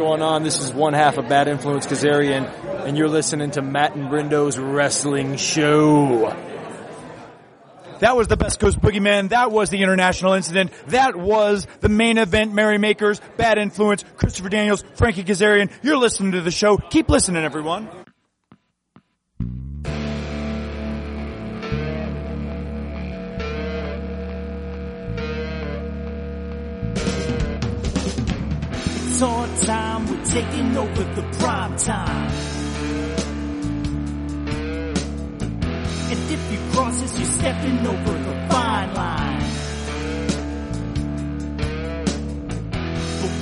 going on? This is one half of Bad Influence Kazarian, and you're listening to Matt and Brendo's Wrestling Show. That was the Best Coast Boogeyman. That was the international incident. That was the main event. Merrymakers, Bad Influence, Christopher Daniels, Frankie Kazarian. You're listening to the show. Keep listening, everyone. Our time, we're taking over the prime time. And if you cross us, you're stepping over the fine line.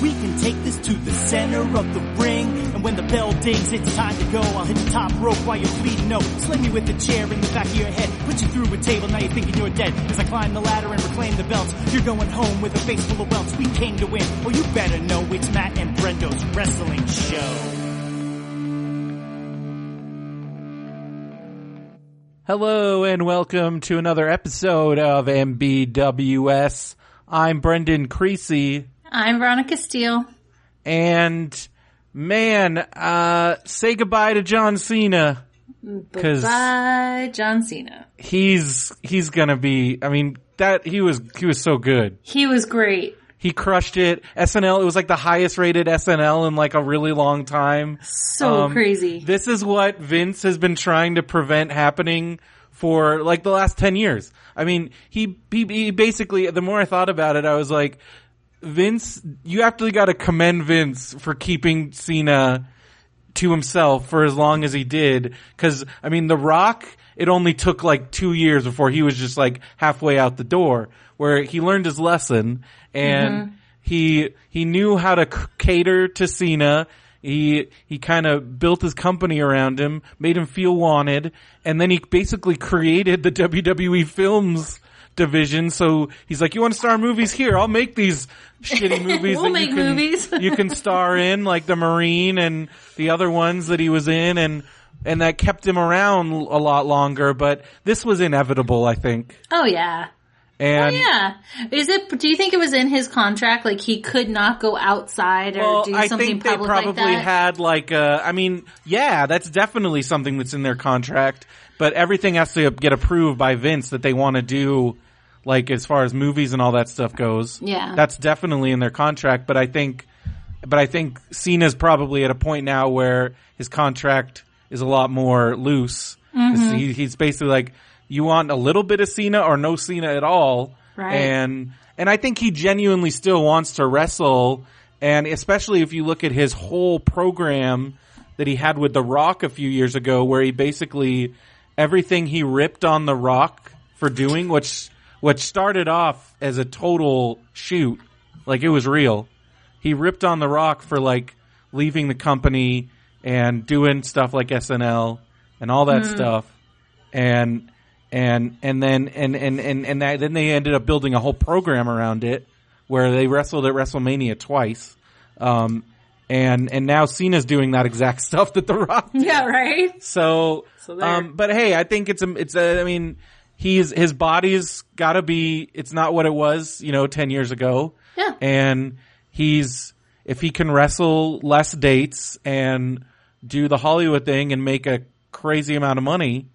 We can take this to the center of the ring. And when the bell dings, it's time to go. I'll hit the top rope while you're bleeding. No, slam you with a chair in the back of your head. Put you through a table, now you're thinking you're dead. As I climb the ladder and reclaim the belts, you're going home with a face full of welts. We came to win. Oh, you better know it's Matt and Brendo's wrestling show. Hello and welcome to another episode of MBWS. I'm Brendan Creasy I'm Veronica Steele. and man, uh, say goodbye to John Cena. Cause Bye, John Cena. he's, he's gonna be, I mean, that, he was, he was so good. He was great. He crushed it. SNL, it was like the highest rated SNL in like a really long time. So Um, crazy. This is what Vince has been trying to prevent happening for like the last 10 years. I mean, he, he, he basically, the more I thought about it, I was like, Vince, you actually got to commend Vince for keeping Cena to himself for as long as he did. Cause, I mean, The Rock, it only took like two years before he was just like halfway out the door, where he learned his lesson and mm-hmm. he, he knew how to c- cater to Cena. He, he kind of built his company around him, made him feel wanted, and then he basically created the WWE films division. So he's like, you want to star in movies here? I'll make these shitty movies We'll make you can, movies." you can star in, like the Marine and the other ones that he was in, and and that kept him around a lot longer. But this was inevitable, I think. oh yeah. And Yeah. Is it, do you think it was in his contract? Like he could not go outside or well, do I something think they public probably like had like uh I mean, yeah, that's definitely something that's in their contract. But everything has to get approved by Vince that they want to do. Like as far as movies and all that stuff goes, Yeah. that's definitely in their contract. But I think, but I think Cena's probably at a point now where his contract is a lot more loose. Mm-hmm. He, he's basically like, you want a little bit of Cena or no Cena at all. Right. And, and I think he genuinely still wants to wrestle. And especially if you look at his whole program that he had with The Rock a few years ago, where he basically, everything he ripped on The Rock for doing, which, which started off as a total shoot. Like it was real. He ripped on The Rock for like leaving the company and doing stuff like SNL and all that stuff. And, and, and then, and, and, and, and that, then they ended up building a whole program around it where they wrestled at WrestleMania twice. Um, and, and now Cena's doing that exact stuff that The Rock did. Yeah, right? So, there. um, but hey, I think it's a, it's a, I mean, he's, his body's gotta be, it's not what it was, you know, 10 years ago. Yeah. And he's, if he can wrestle less dates and do the Hollywood thing and make a crazy amount of money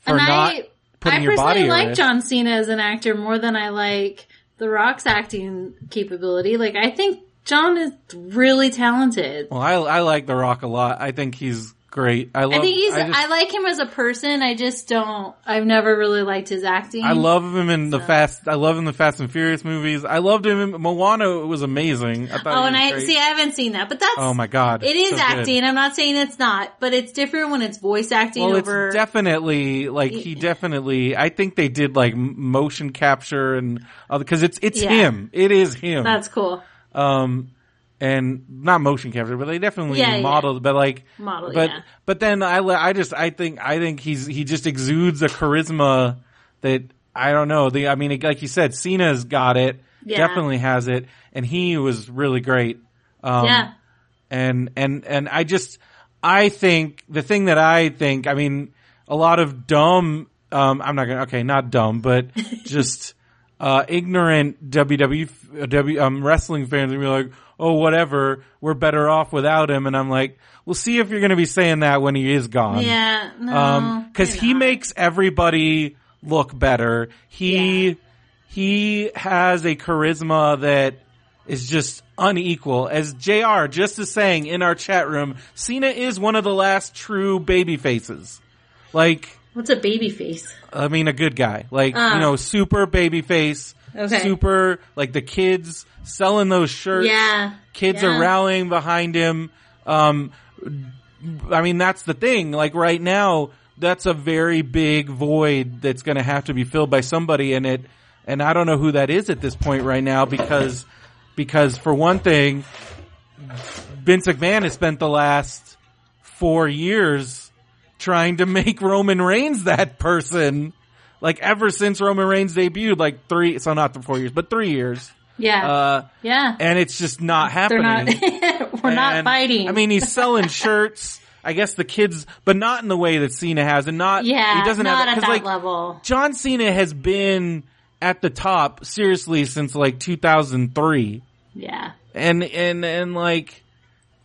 for and not I, putting I your body I personally like. John Cena as an actor more than I like The Rock's acting capability. Like I think John is really talented. Well, I, I like The Rock a lot. I think he's great. I love, I think he's. I, just- like him as a person. I just don't. I've never really liked his acting. I love him in the Fast. I love him in the Fast and Furious movies. I loved him in Moana. Was amazing. I thought. Oh, and I great. see. I haven't seen that, but that's. Oh my god, It is so good. acting. I'm not saying it's not, but it's different when it's voice acting Well, over. it's definitely like he definitely. I think they did like motion capture and because it's it's Yeah. him. It is him. that's cool. um, and not motion capture, but they definitely Yeah, yeah. modeled. But like, Model, but yeah. but then I I just I think I think he's he just exudes a charisma that I don't know. The I mean, like you said, Cena's got it. Yeah. Definitely has it, and he was really great. Um, yeah. and and and I just I think the thing that I think I mean a lot of dumb um I'm not gonna okay not dumb but just uh ignorant WWE W um wrestling fans will be like oh, whatever, we're better off without him. And I'm like, we'll see if you're going to be saying that when he is gone. Yeah, no. Um, cause he not. makes everybody look better. He, Yeah. he has a charisma that is just unequal. As JR just is saying in our chat room, Cena is one of the last true baby faces. Like, What's a baby face? I mean, a good guy. Like, Ah. you know, super baby face. Okay. Super, like the kids selling those shirts. Yeah. Kids Yeah. are rallying behind him. Um, I mean, that's the thing. Like right now, that's a very big void that's going to have to be filled by somebody and it, and I don't know who that is at this point right now because, because for one thing, Vince McMahon has spent the last four years trying to make Roman Reigns that person. Like ever since Roman Reigns debuted, like three, so not the four years, but three years. Yeah. Uh, yeah. and it's just not happening. not, we're not fighting. I mean, he's selling shirts. I guess the kids, but not in the way that Cena has, and not yeah, he doesn't not have at that like, level. John Cena has been at the top seriously since like 2003, Yeah. and and and like.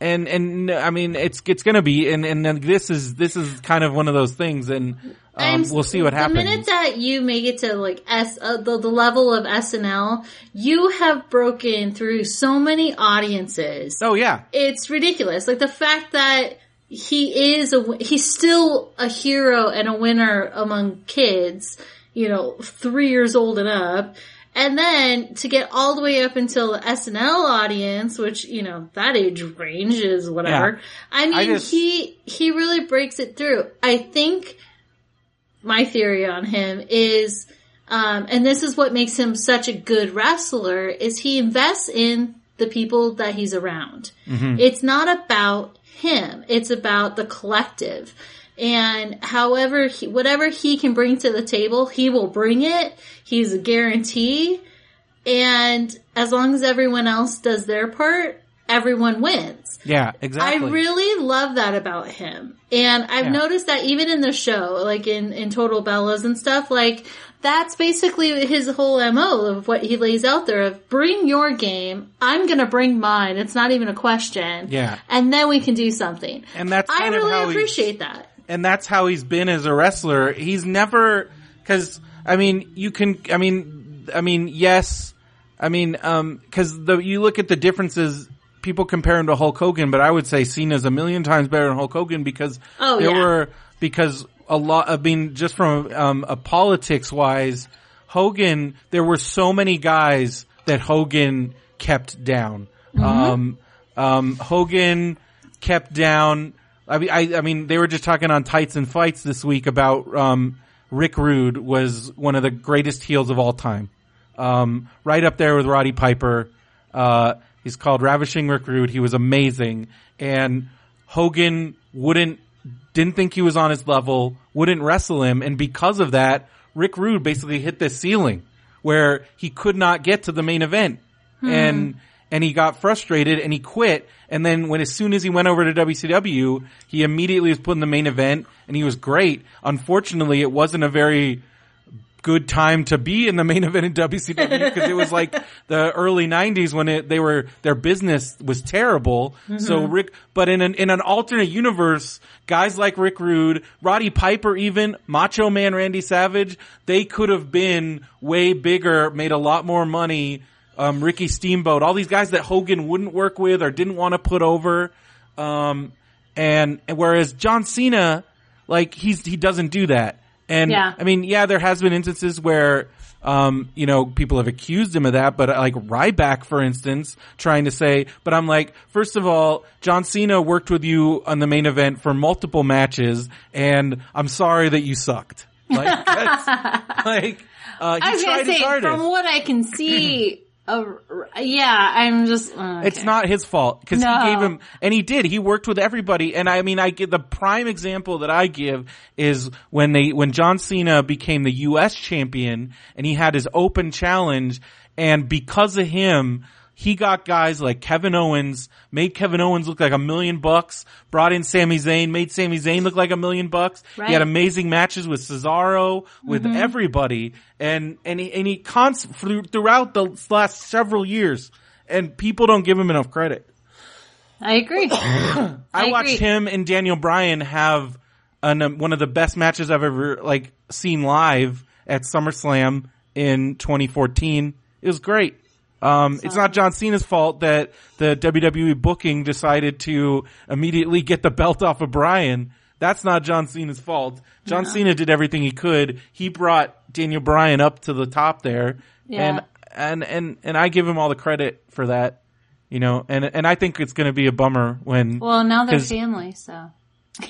And and I mean it's it's gonna be and and this is this is kind of one of those things and um, we'll see what happens. The minute that you make it to like S, uh, the, the level of SNL, you have broken through so many audiences. oh yeah, It's ridiculous. Like the fact that he is a, he's still a hero and a winner among kids, you know, three years old and up. And then to get all the way up until the SNL audience, which, you know, that age range is whatever. Yeah. I mean, I just- he, he really breaks it through. I think my theory on him is, um, and this is what makes him such a good wrestler, is he invests in the people that he's around. It's not about him. It's about the collective. And however, he, whatever he can bring to the table, he will bring it. He's a guarantee. And as long as everyone else does their part, everyone wins. Yeah, exactly. I really love that about him. And I've Yeah. noticed that even in the show, like in, in Total Bellas and stuff, like that's basically his whole MO of what he lays out there of bring your game. I'm going to bring mine. It's not even a question. Yeah. And then we can do something. And that's I really appreciate that. and that's how he's been as a wrestler. He's never, cause, I mean, you can, I mean, I mean, yes, I mean, um, cause the, you look at the differences, people compare him to Hulk Hogan, but I would say Cena's a million times better than Hulk Hogan because Oh, there yeah. were, because a lot, I mean, just from, um, a politics wise, Hogan, there were so many guys that Hogan kept down. Mm-hmm. Um, um, Hogan kept down. I mean, I, I mean, they were just talking on Tights and Fights this week about um, Rick Rude was one of the greatest heels of all time, um, right up there with Roddy Piper. Uh, he's called Ravishing Rick Rude. He was amazing, and Hogan wouldn't didn't think he was on his level, wouldn't wrestle him, and because of that, Rick Rude basically hit this ceiling where he could not get to the main event, hmm. and and he got frustrated and he quit. And then when as soon as he went over to WCW, he immediately was put in the main event, and he was great. Unfortunately, it wasn't a very good time to be in the main event in WCW because it was like the early '90s when it they were their business was terrible. So Rick, but in an in an alternate universe, guys like Rick Rude, Roddy Piper, even Macho Man Randy Savage, they could have been way bigger, made a lot more money. Um, Ricky Steamboat, all these guys that Hogan wouldn't work with or didn't want to put over. Um, and, and whereas John Cena, like he's he doesn't do that. And Yeah. I mean, yeah, there has been instances where um, you know, people have accused him of that, but like Ryback, for instance, trying to say, but I'm like, first of all, John Cena worked with you on the main event for multiple matches, and I'm sorry that you sucked. Like, that's, like, uh, he I was tried gonna his say, hardest. from what I can see, uh, yeah, I'm just. uh, It's not his fault because No. he gave him, and he did. He worked with everybody, and I mean, I give the prime example that I give is when they when John Cena became the U.S. champion, and he had his open challenge, and because of him. He got guys like Kevin Owens, made Kevin Owens look like a million bucks, brought in Sami Zayn, made Sami Zayn look like a million bucks. Right. He had amazing matches with Cesaro, with everybody, and and he, and he const through, throughout the last several years, and people don't give him enough credit. I agree. I, I watched agree. him and Daniel Bryan have an, um, one of the best matches I've ever like seen live at SummerSlam in 2014. It was great. Um, it's not John Cena's fault that the WWE booking decided to immediately get the belt off of Bryan. That's not John Cena's fault. John Cena did everything he could. He brought Daniel Bryan up to the top there, Yeah. and and and and I give him all the credit for that. You know, and and I think it's going to be a bummer when Well, now they're family, so.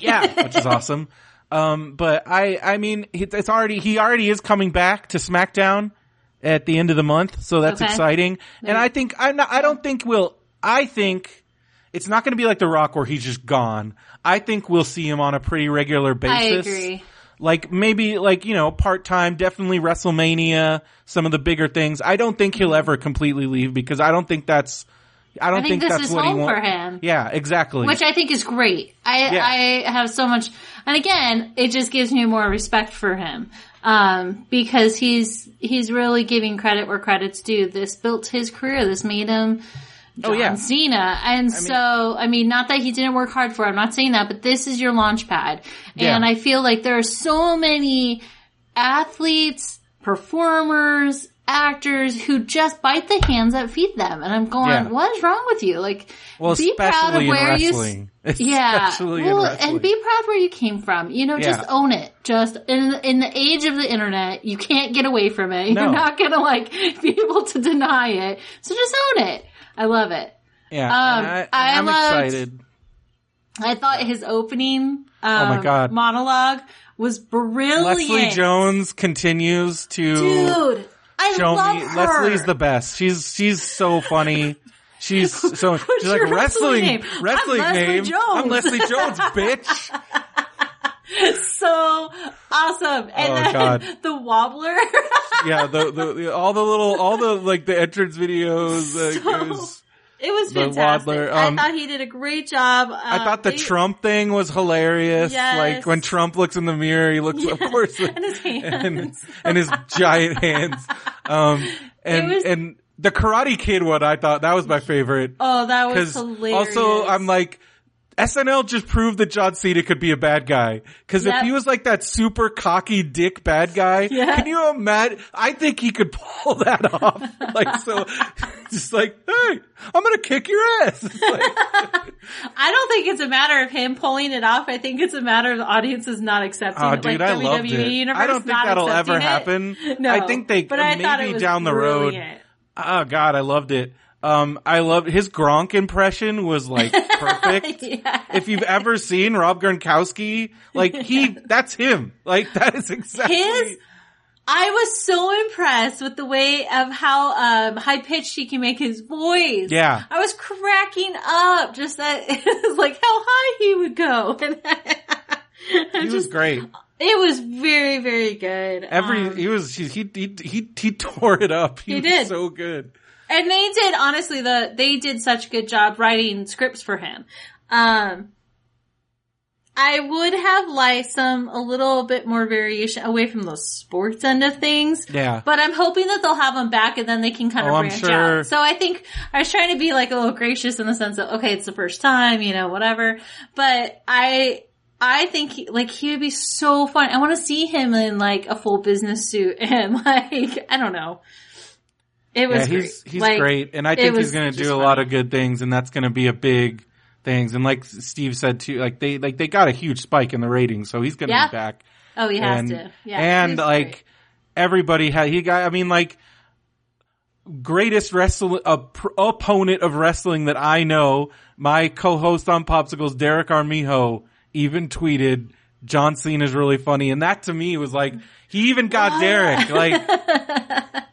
yeah, which is awesome. Um, but I, I mean, it's already, he already is coming back to SmackDown at the end of the month, so that's Okay. exciting. And I think, I'm not, I don't think we'll, I think it's not going to be like The Rock where he's just gone. I think we'll see him on a pretty regular I basis. agree. Like maybe like, you know, part time, definitely WrestleMania, some of the bigger things. I don't think he'll mm-hmm. ever completely leave because I don't think that's, I don't I think this that's is what home he wants. for him. Yeah, exactly. Which I think is great. I, Yeah. I have so much, and again, it just gives me more respect for him. Um, because he's, he's really giving credit where credit's due. This built his career. This made him oh John yeah. Cena. And so, I mean, not that he didn't work hard for it. I'm not saying that, but this is your launch pad. Yeah. And I feel like there are so many athletes, performers, actors who just bite the hands that feed them. And I'm going, Yeah. what is wrong with you? Like, Well, be proud of where you, yeah, well, and be proud where you came from. You know, just Yeah. own it. Just in in the age of the internet, you can't get away from it. No. You're not gonna like be able to deny it. So just own it. I love it. Yeah, Um, I, I I'm loved- excited. I thought his opening um, Oh my God. monologue was brilliant. Leslie Jones continues to dude, I show love me. her. Leslie's the best. She's she's so funny. She's so she's like wrestling wrestling name? wrestling I'm Leslie name. Jones." I'm Leslie Jones, bitch. so awesome. And Oh, then God. the wobbler. Yeah, the, the the all the little all the like the entrance videos. Like, it was, The fantastic. Um, I thought he did a great job. I Um, thought the they- Trump thing was hilarious. Yes. Like when Trump looks in the mirror, he looks, of course, and his hands. and, and his giant hands. Um, and was- and the Karate Kid one, I thought that was my favorite. oh, that was hilarious. also, I'm like, SNL just proved that John Cena could be a bad guy. Because Yep. if he was like that super cocky dick bad guy, Yeah. can you imagine? I think he could pull that off. like so, just like, hey, I'm gonna kick your ass. Like, I don't think it's a matter of him pulling it off. I think it's a matter of the audience is not accepting oh, it. dude, like I WWE loved it. Universe I don't think that'll ever it. happen. No, I think they but I thought it maybe down the road. Oh God, I loved it. Um, I love his Gronk impression was like perfect. Yeah. If you've ever seen Rob Gronkowski, like he, that's him. Like that is exactly. His, I was so impressed with the way of how um, high pitched he can make his voice. Yeah. I was cracking up just that it was like how high he would go. And he was great. It was very, very good. Every Um, he was he he he he, tore it up. He, He was did. so good. And they did honestly the they did such a good job writing scripts for him. Um, I would have liked some a little bit more variation away from the sports end of things. Yeah. But I'm hoping that they'll have him back and then they can kind of Oh, branch sure. out. So I think I was trying to be like a little gracious in the sense of, okay, it's the first time, you know, whatever. But I, I think he, like he would be so fun. I want to see him in like a full business suit and like, I don't know. It was yeah, he's great. he's Like, great, and I think he's going to do a lot of good things, and that's going to be a big things. And like Steve said too, like they like they got a huge spike in the ratings, so he's going to Yeah. be back. Oh, he has and to. Yeah. and like great. everybody had he got. I mean, like greatest wrestle uh, pr- opponent of wrestling that I know. My co-host on Popsicles, Derek Armijo, even tweeted. John Cena is really funny, and that to me was like he even got Derek. Like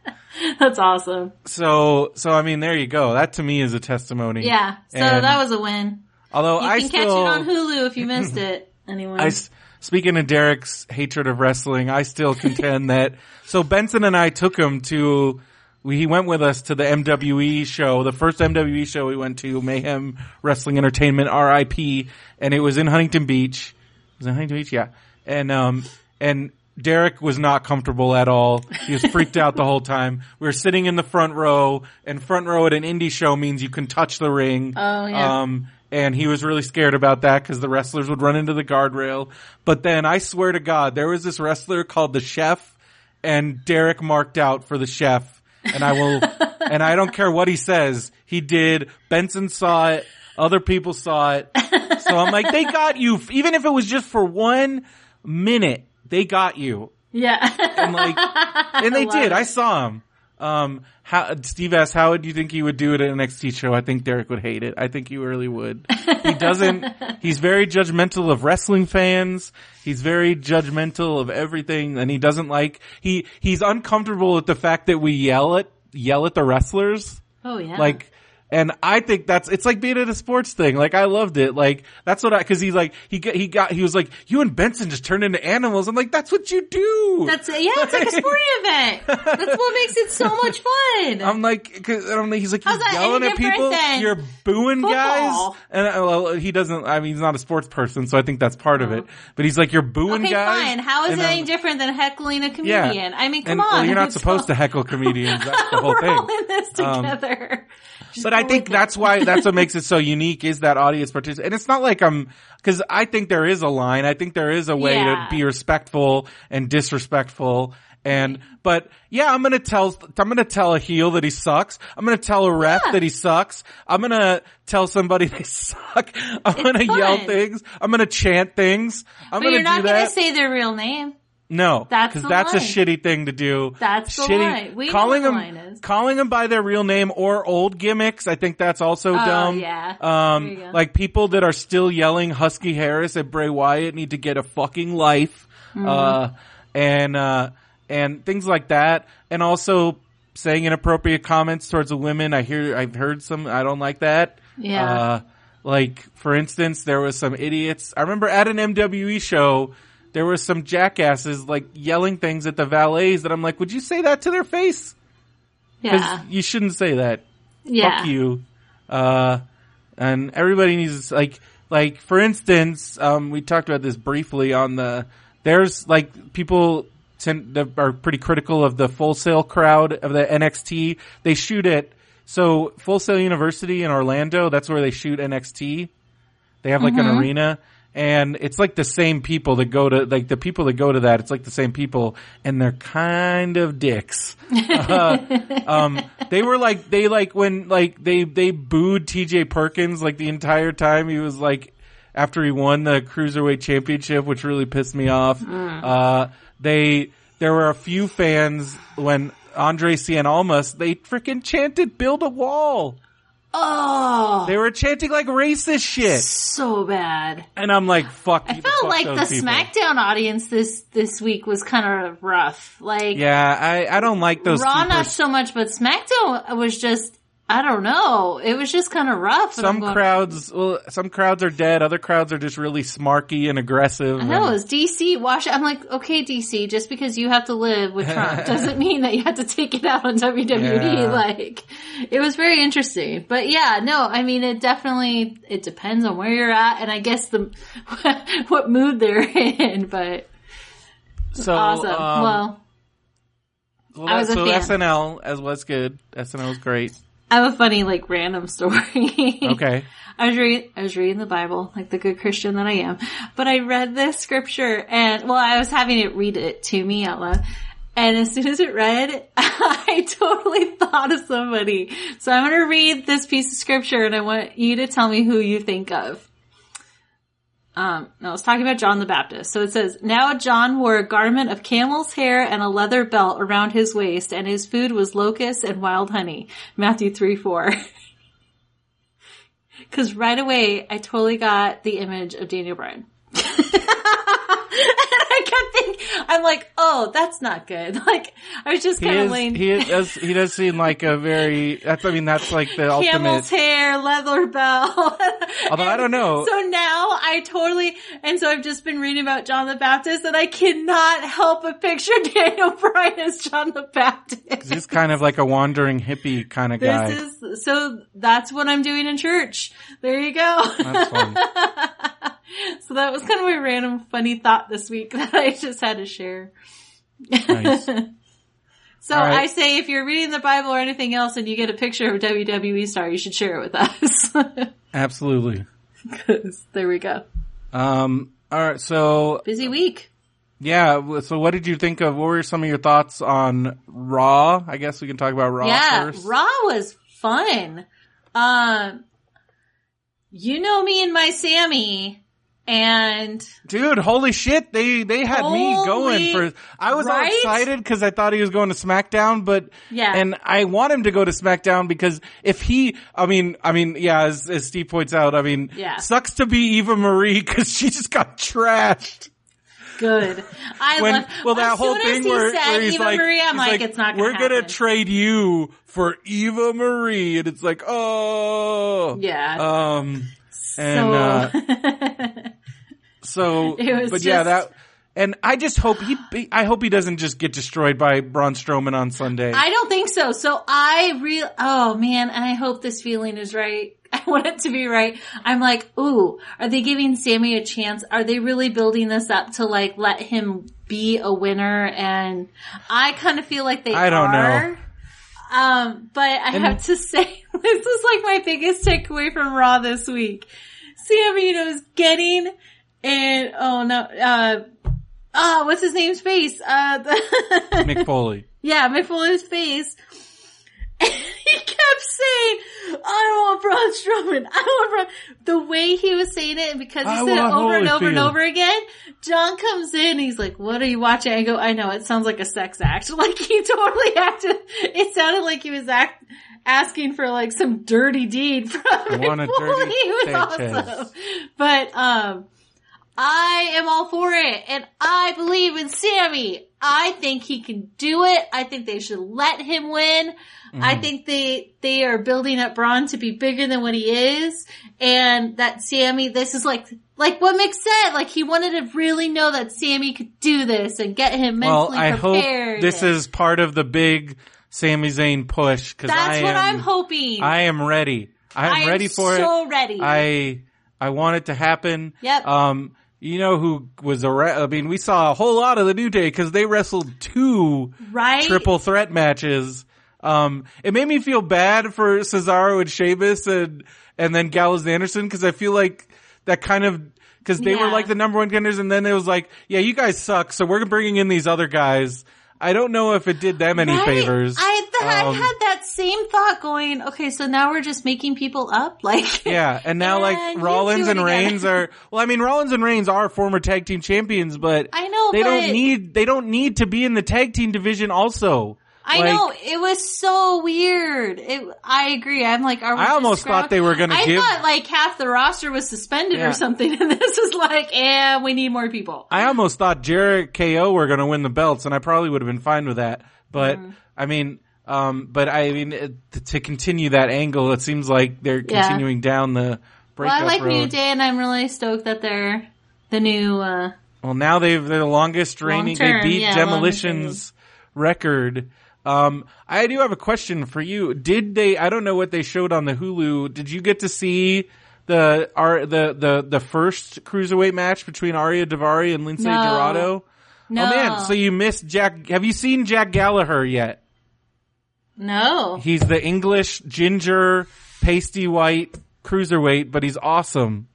That's awesome. so, so I mean, there you go. That to me is a testimony. Yeah. So And that was a win. although You I can still, catch it on Hulu if you missed it. I s- speaking of Derek's hatred of wrestling, I still contend that. So Benson and I took him to. We, he went with us to the MWE show, the first MWE show we went to, Mayhem Wrestling Entertainment, RIP, and it was in Huntington Beach. Was it Huntington Beach? Yeah. And um and Derek was not comfortable at all. He was freaked out the whole time. We were sitting in the front row, and front row at an indie show means you can touch the ring. Oh, yeah. Um, and he was really scared about that because the wrestlers would run into the guardrail. But then I swear to God, there was this wrestler called the Chef, and Derek marked out for the Chef. And I will, and I don't care what he says. He did. Benson saw it. Other people saw it. So I'm like, they got you. Even if it was just for one minute, they got you. Yeah. And like, and they love did. it. I saw him. Um, how, Steve asked, how would you think he would do it at an NXT show? I think Derek would hate it. I think he really would. He doesn't, he's very judgmental of wrestling fans. He's very judgmental of everything and he doesn't like, he, he's uncomfortable with the fact that we yell at, yell at the wrestlers. oh yeah. Like, and I think that's, it's like being at a sports thing. Like, I loved it. Like, that's what I, cause he's like, he got, he got, he was like, you and Benson just turned into animals. I'm like, that's what you do. that's yeah. It's like a sporting event. That's what makes it so much fun. I'm like, cause I don't know. He's like, you're yelling at people. than You're booing guys. And uh, well, he doesn't, I mean, he's not a sports person, so I think that's part of it. But he's like, you're booing okay, guys. fine. How is it any different than heckling a Yeah. comedian? I mean, come and, on. Well, you're not supposed all- to heckle comedians. That's the whole We're thing. all in this Um, together. Just But I think that's why that's what makes it so unique is that audience participation. And it's not like I'm because I think there is a line. I think there is a way Yeah. to be respectful and disrespectful. And but yeah, I'm gonna tell I'm gonna tell a heel that he sucks. I'm gonna tell a ref Yeah. that he sucks. I'm gonna tell somebody they suck. I'm gonna yell things. I'm gonna chant things. I'm But gonna you're not do going that. to say their real name. No, That's because the that's a shitty thing to do. That's the shitty, line. We know calling the them, line is. calling them by their real name or old gimmicks. I think that's also dumb. Oh, yeah. Um, There you go. like people that are still yelling Husky Harris at Bray Wyatt need to get a fucking life. Mm-hmm. Uh, and, uh, and things like that. And also saying inappropriate comments towards the women. I hear, I've heard some, I don't like that. Yeah. Uh, like, for instance, there was some idiots. I remember at an MWE show, there were some jackasses like yelling things at the valets that I'm like, would you say that to their face? Because Yeah. you shouldn't say that. Yeah. Fuck you. Uh, and everybody needs like, like for instance, um, we talked about this briefly on the. There's like people tend, that are pretty critical of the Full Sail crowd of the NXT. They shoot it. so Full Sail University in Orlando. That's where they shoot NXT. They have like an arena. And it's like the same people that go to, like the people that go to that, it's like the same people and they're kind of dicks. Uh, um, they were like, they like when, like, they, they booed TJ Perkins like the entire time. He was like, after he won the Cruiserweight Championship, which really pissed me off. Uh, they, there were a few fans when Andre Cien Almas, they freaking chanted build a wall. Oh, They were chanting like racist shit. so bad. And I'm like, fuck. I felt like the SmackDown audience this this week was kind of rough. Like Yeah, I, I don't like those. Raw super- not so much, but SmackDown was just I don't know. It was just kind of rough. some going, crowds, well, some crowds are dead. Other crowds are just really smarky and aggressive. I know and- it's DC. Wash. I'm like, okay, DC. Just because you have to live with Trump doesn't mean that you have to take it out on WWE. Yeah. Like, it was very interesting. But yeah, no, I mean, it definitely it depends on where you're at, and I guess the what mood they're in. But so awesome. um, well, well, I was a so fan. SNL as was good. SNL was great. I have a funny like random story. Okay. I was reading, I was reading the Bible, like the good Christian that I am. But I read this scripture and, well, I was having it read it to me out loud. And as soon as it read, I totally thought of somebody. So I'm going to read this piece of scripture and I want you to tell me who you think of. Um, no, I was talking about John the Baptist. So it says, Now John wore a garment of camel's hair and a leather belt around his waist, and his food was locusts and wild honey. Matthew 3 4. Cause right away, I totally got the image of Daniel Bryan. and I kept thinking, I'm like, oh, that's not good. Like, I was just kind of laying he is, does, he does seem like a very, that's, I mean, that's like the camel's ultimate. hair, leather belt. Although I don't know. So now I totally, and so I've just been reading about John the Baptist and I cannot help but picture Daniel Bryan as John the Baptist. He's kind of like a wandering hippie kind of guy. This is, so that's what I'm doing in church. There you go. So that was kind of my random funny thought this week that I just had to share. Nice. So right. I say if you're reading the Bible or anything else and you get a picture of a WWE star, you should share it with us. Absolutely. 'Cause there we go. Um, all right. So Busy week. yeah. So what did you think of? What were some of your thoughts on Raw? I guess we can talk about Raw yeah, first. Raw was fun. Um, you know me and my Sami, and Dude, holy shit! They they had me going for. I was all right? excited because I thought he was going to SmackDown, but Yeah. and I want him to go to SmackDown because if he, I mean, I mean, yeah, as, as Steve points out, I mean, Yeah. sucks to be Eva Marie because she just got trashed. good. I When love. well, that whole thing where, said where he's Eva like, Marie, I'm he's like, it's not. Gonna we're gonna trade you for Eva Marie, and it's like, oh, Yeah. um, and uh, so, It was but yeah, that, and I just hope he, I hope he doesn't just get destroyed by Braun Strowman on Sunday. I don't think so. So I real oh man, and I hope this feeling is right. I want it to be right. I'm like, ooh, are they giving Sami a chance? Are they really building this up to like let him be a winner? And I kind of feel like they I don't are. know. Um, but I And- have to say, this is like my biggest takeaway from Raw this week. Sami, you getting and oh no, uh, ah, what's his name's face? Uh, the Mick Foley. yeah, Mick Foley's face. He kept saying, I don't want Braun Strowman. I want Braun. The way he was saying it, and because he I said it over and over and over again, John comes in, he's like, what are you watching? I go, I know, it sounds like a sex act. Like he totally acted, it sounded like he was act, asking for like some dirty deed from Mick want a dirty. It was awesome. But, um, I am all for it and I believe in Sami. I think he can do it. I think they should let him win. I Mm-hmm. think they, they are building up Braun to be bigger than what he is. And that Sami, this is like, like what Mick said, like he wanted to really know that Sami could do this and get him Well, mentally I hope prepared. this is part of the big Sami Zayn push because That's I what am, I'm hoping. I am ready. I am I am ready for it. so ready. I I want it to happen. Yep. Um, you know who was a? Re- I mean, we saw a whole lot of the New Day because they wrestled two right? triple threat matches. Um, it made me feel bad for Cesaro and Sheamus and and then Gallows and Anderson because I feel like that kind of because they were like the number one contenders and then it was like, yeah, you guys suck, so we're bringing in these other guys. I don't know if it did them any Right? favors. I, th- I Um, had that same thought going, okay, so now we're just making people up? Like, Yeah, and now And like Rollins and Reigns are well. I mean, Rollins and Reigns are former tag team champions, but I know, they but- don't need they don't need to be in the tag team division. Also, I Like, know it was so weird. It, I agree. I'm like, are we I almost thought they were gonna I give- thought like half the roster was suspended Yeah. or something, and this is like, eh, we need more people. I almost thought Jericho KO were going to win the belts, and I probably would have been fine with that. But Mm-hmm. I mean, um, but I mean, it, to continue that angle, it seems like they're Yeah. continuing down the Well, I like road. New Day, and I'm really stoked that they're the new. uh Well, now they've they're the longest reigning. They beat yeah, Demolition's record. Um, I do have a question for you. Did they? I don't know what they showed on the Hulu. Did you get to see the our the the the first cruiserweight match between Ariya Daivari and Lince No. Dorado? No, Oh man, so you missed Jack. Have you seen Jack Gallagher yet? no. He's the English ginger, pasty white cruiserweight, but he's awesome.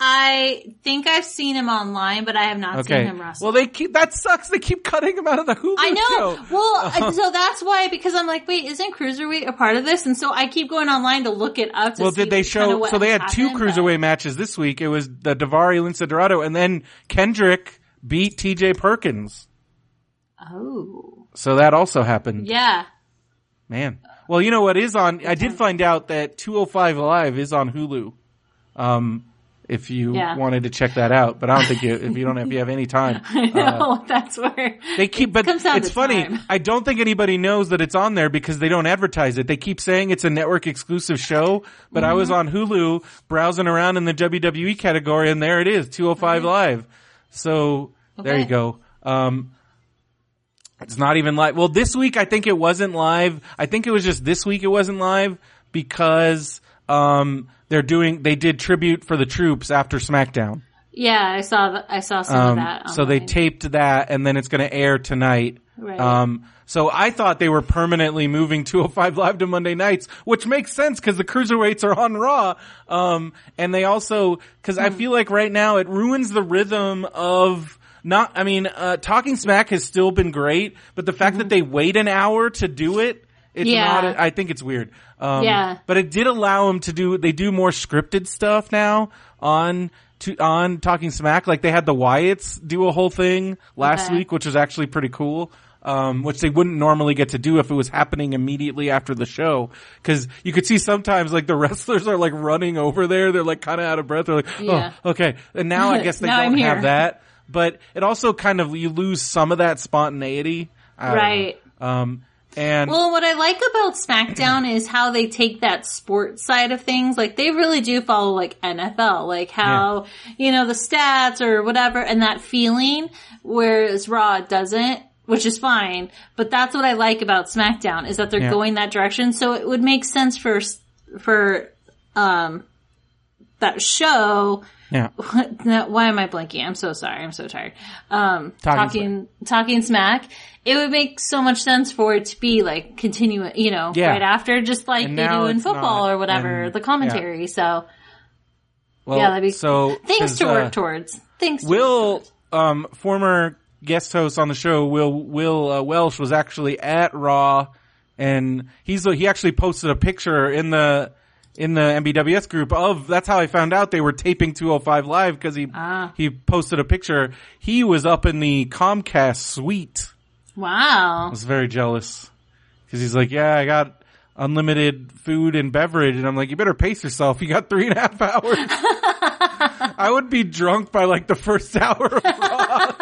I think I've seen him online, but I have not Okay. seen him wrestle. Well, they keep that sucks. They keep cutting him out of the Hulu I know. show. Well, and so that's why because I'm like, wait, isn't cruiserweight a part of this? And so I keep going online to look it up. To Well, see did they show? So they has had two happened, but- cruiserweight matches this week. It was the Daivari Lince Dorado, and then Kendrick beat T.J. Perkins. Oh, So that also happened. yeah. Man. Well, you know what is on? I did find out that 205 Live is on Hulu. Um, if you Yeah. wanted to check that out, but I don't think you, if you don't if you have any time. I know that's where They keep, but comes it's funny. time. I don't think anybody knows that it's on there because they don't advertise it. They keep saying it's a network exclusive show, but I Mm-hmm. was on Hulu browsing around in the WWE category and there it is, 205 Live. So there you go. Um, it's not even live. Well, this week I think it wasn't live. I think it was just this week it wasn't live because, um, they're doing, they did tribute for the troops after SmackDown. Yeah, I saw th- I saw some Um, of that. so they taped that, and then it's going to air tonight. Right. Um, so I thought they were permanently moving 205 Live to Monday nights, which makes sense because the cruiserweights are on Raw. Um, and they also, because Hmm. I feel like right now it ruins the rhythm of not. I mean, uh, Talking Smack has still been great, but the fact that they wait an hour to do it. It's. Yeah. not, I think it's weird. Um, Yeah. but it did allow them to do, they do more scripted stuff now on, to, on Talking Smack. Like they had the Wyatts do a whole thing last Okay. week, which was actually pretty cool. Um, which they wouldn't normally get to do if it was happening immediately after the show. Cause you could see sometimes like the wrestlers are like running over there. They're like kind of out of breath. They're like, Yeah. oh, okay. And now I guess they don't have that. But it also kind of, you lose some of that spontaneity. Right. Um, and Well, what I like about SmackDown is how they take that sports side of things. Like they really do follow like NFL, like how, you know, the stats or whatever and that feeling, whereas Raw doesn't, which is fine. But that's what I like about SmackDown is that they're Yeah. going that direction. So it would make sense for, for, um, that show. yeah. Why am I blanking? I'm so sorry. I'm so tired. Um, Talking talking, talking, smack. It would make so much sense for it to be like continuing, you know, Yeah. right after, just like And they do in football not. or whatever, And- the commentary. So Well, yeah, that'd be so things to work uh, towards. Things. to Will, um, former guest host on the show, Will Will uh, Welsh, was actually at Raw, and he's he actually posted a picture in the in the MBWS group of that's how I found out they were taping 205 live because he Ah. he posted a picture. He was up in the Comcast suite. I was very jealous because he's like, yeah, I got unlimited food and beverage, and I'm like, you better pace yourself. You got three and a half hours. I would be drunk by like the first hour of Raw.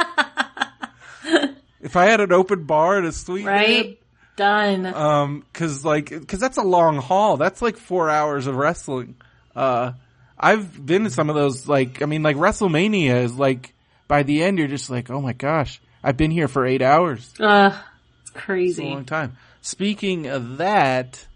if I had an open bar at a suite, Right. Done. um, cause like, cause that's a long haul. That's like four hours of wrestling. Uh, I've been to some of those, like, I mean, like WrestleMania is like, by the end, you're just like, oh my gosh, I've been here for eight hours. Ugh. It's It's a crazy. long time. Speaking of that,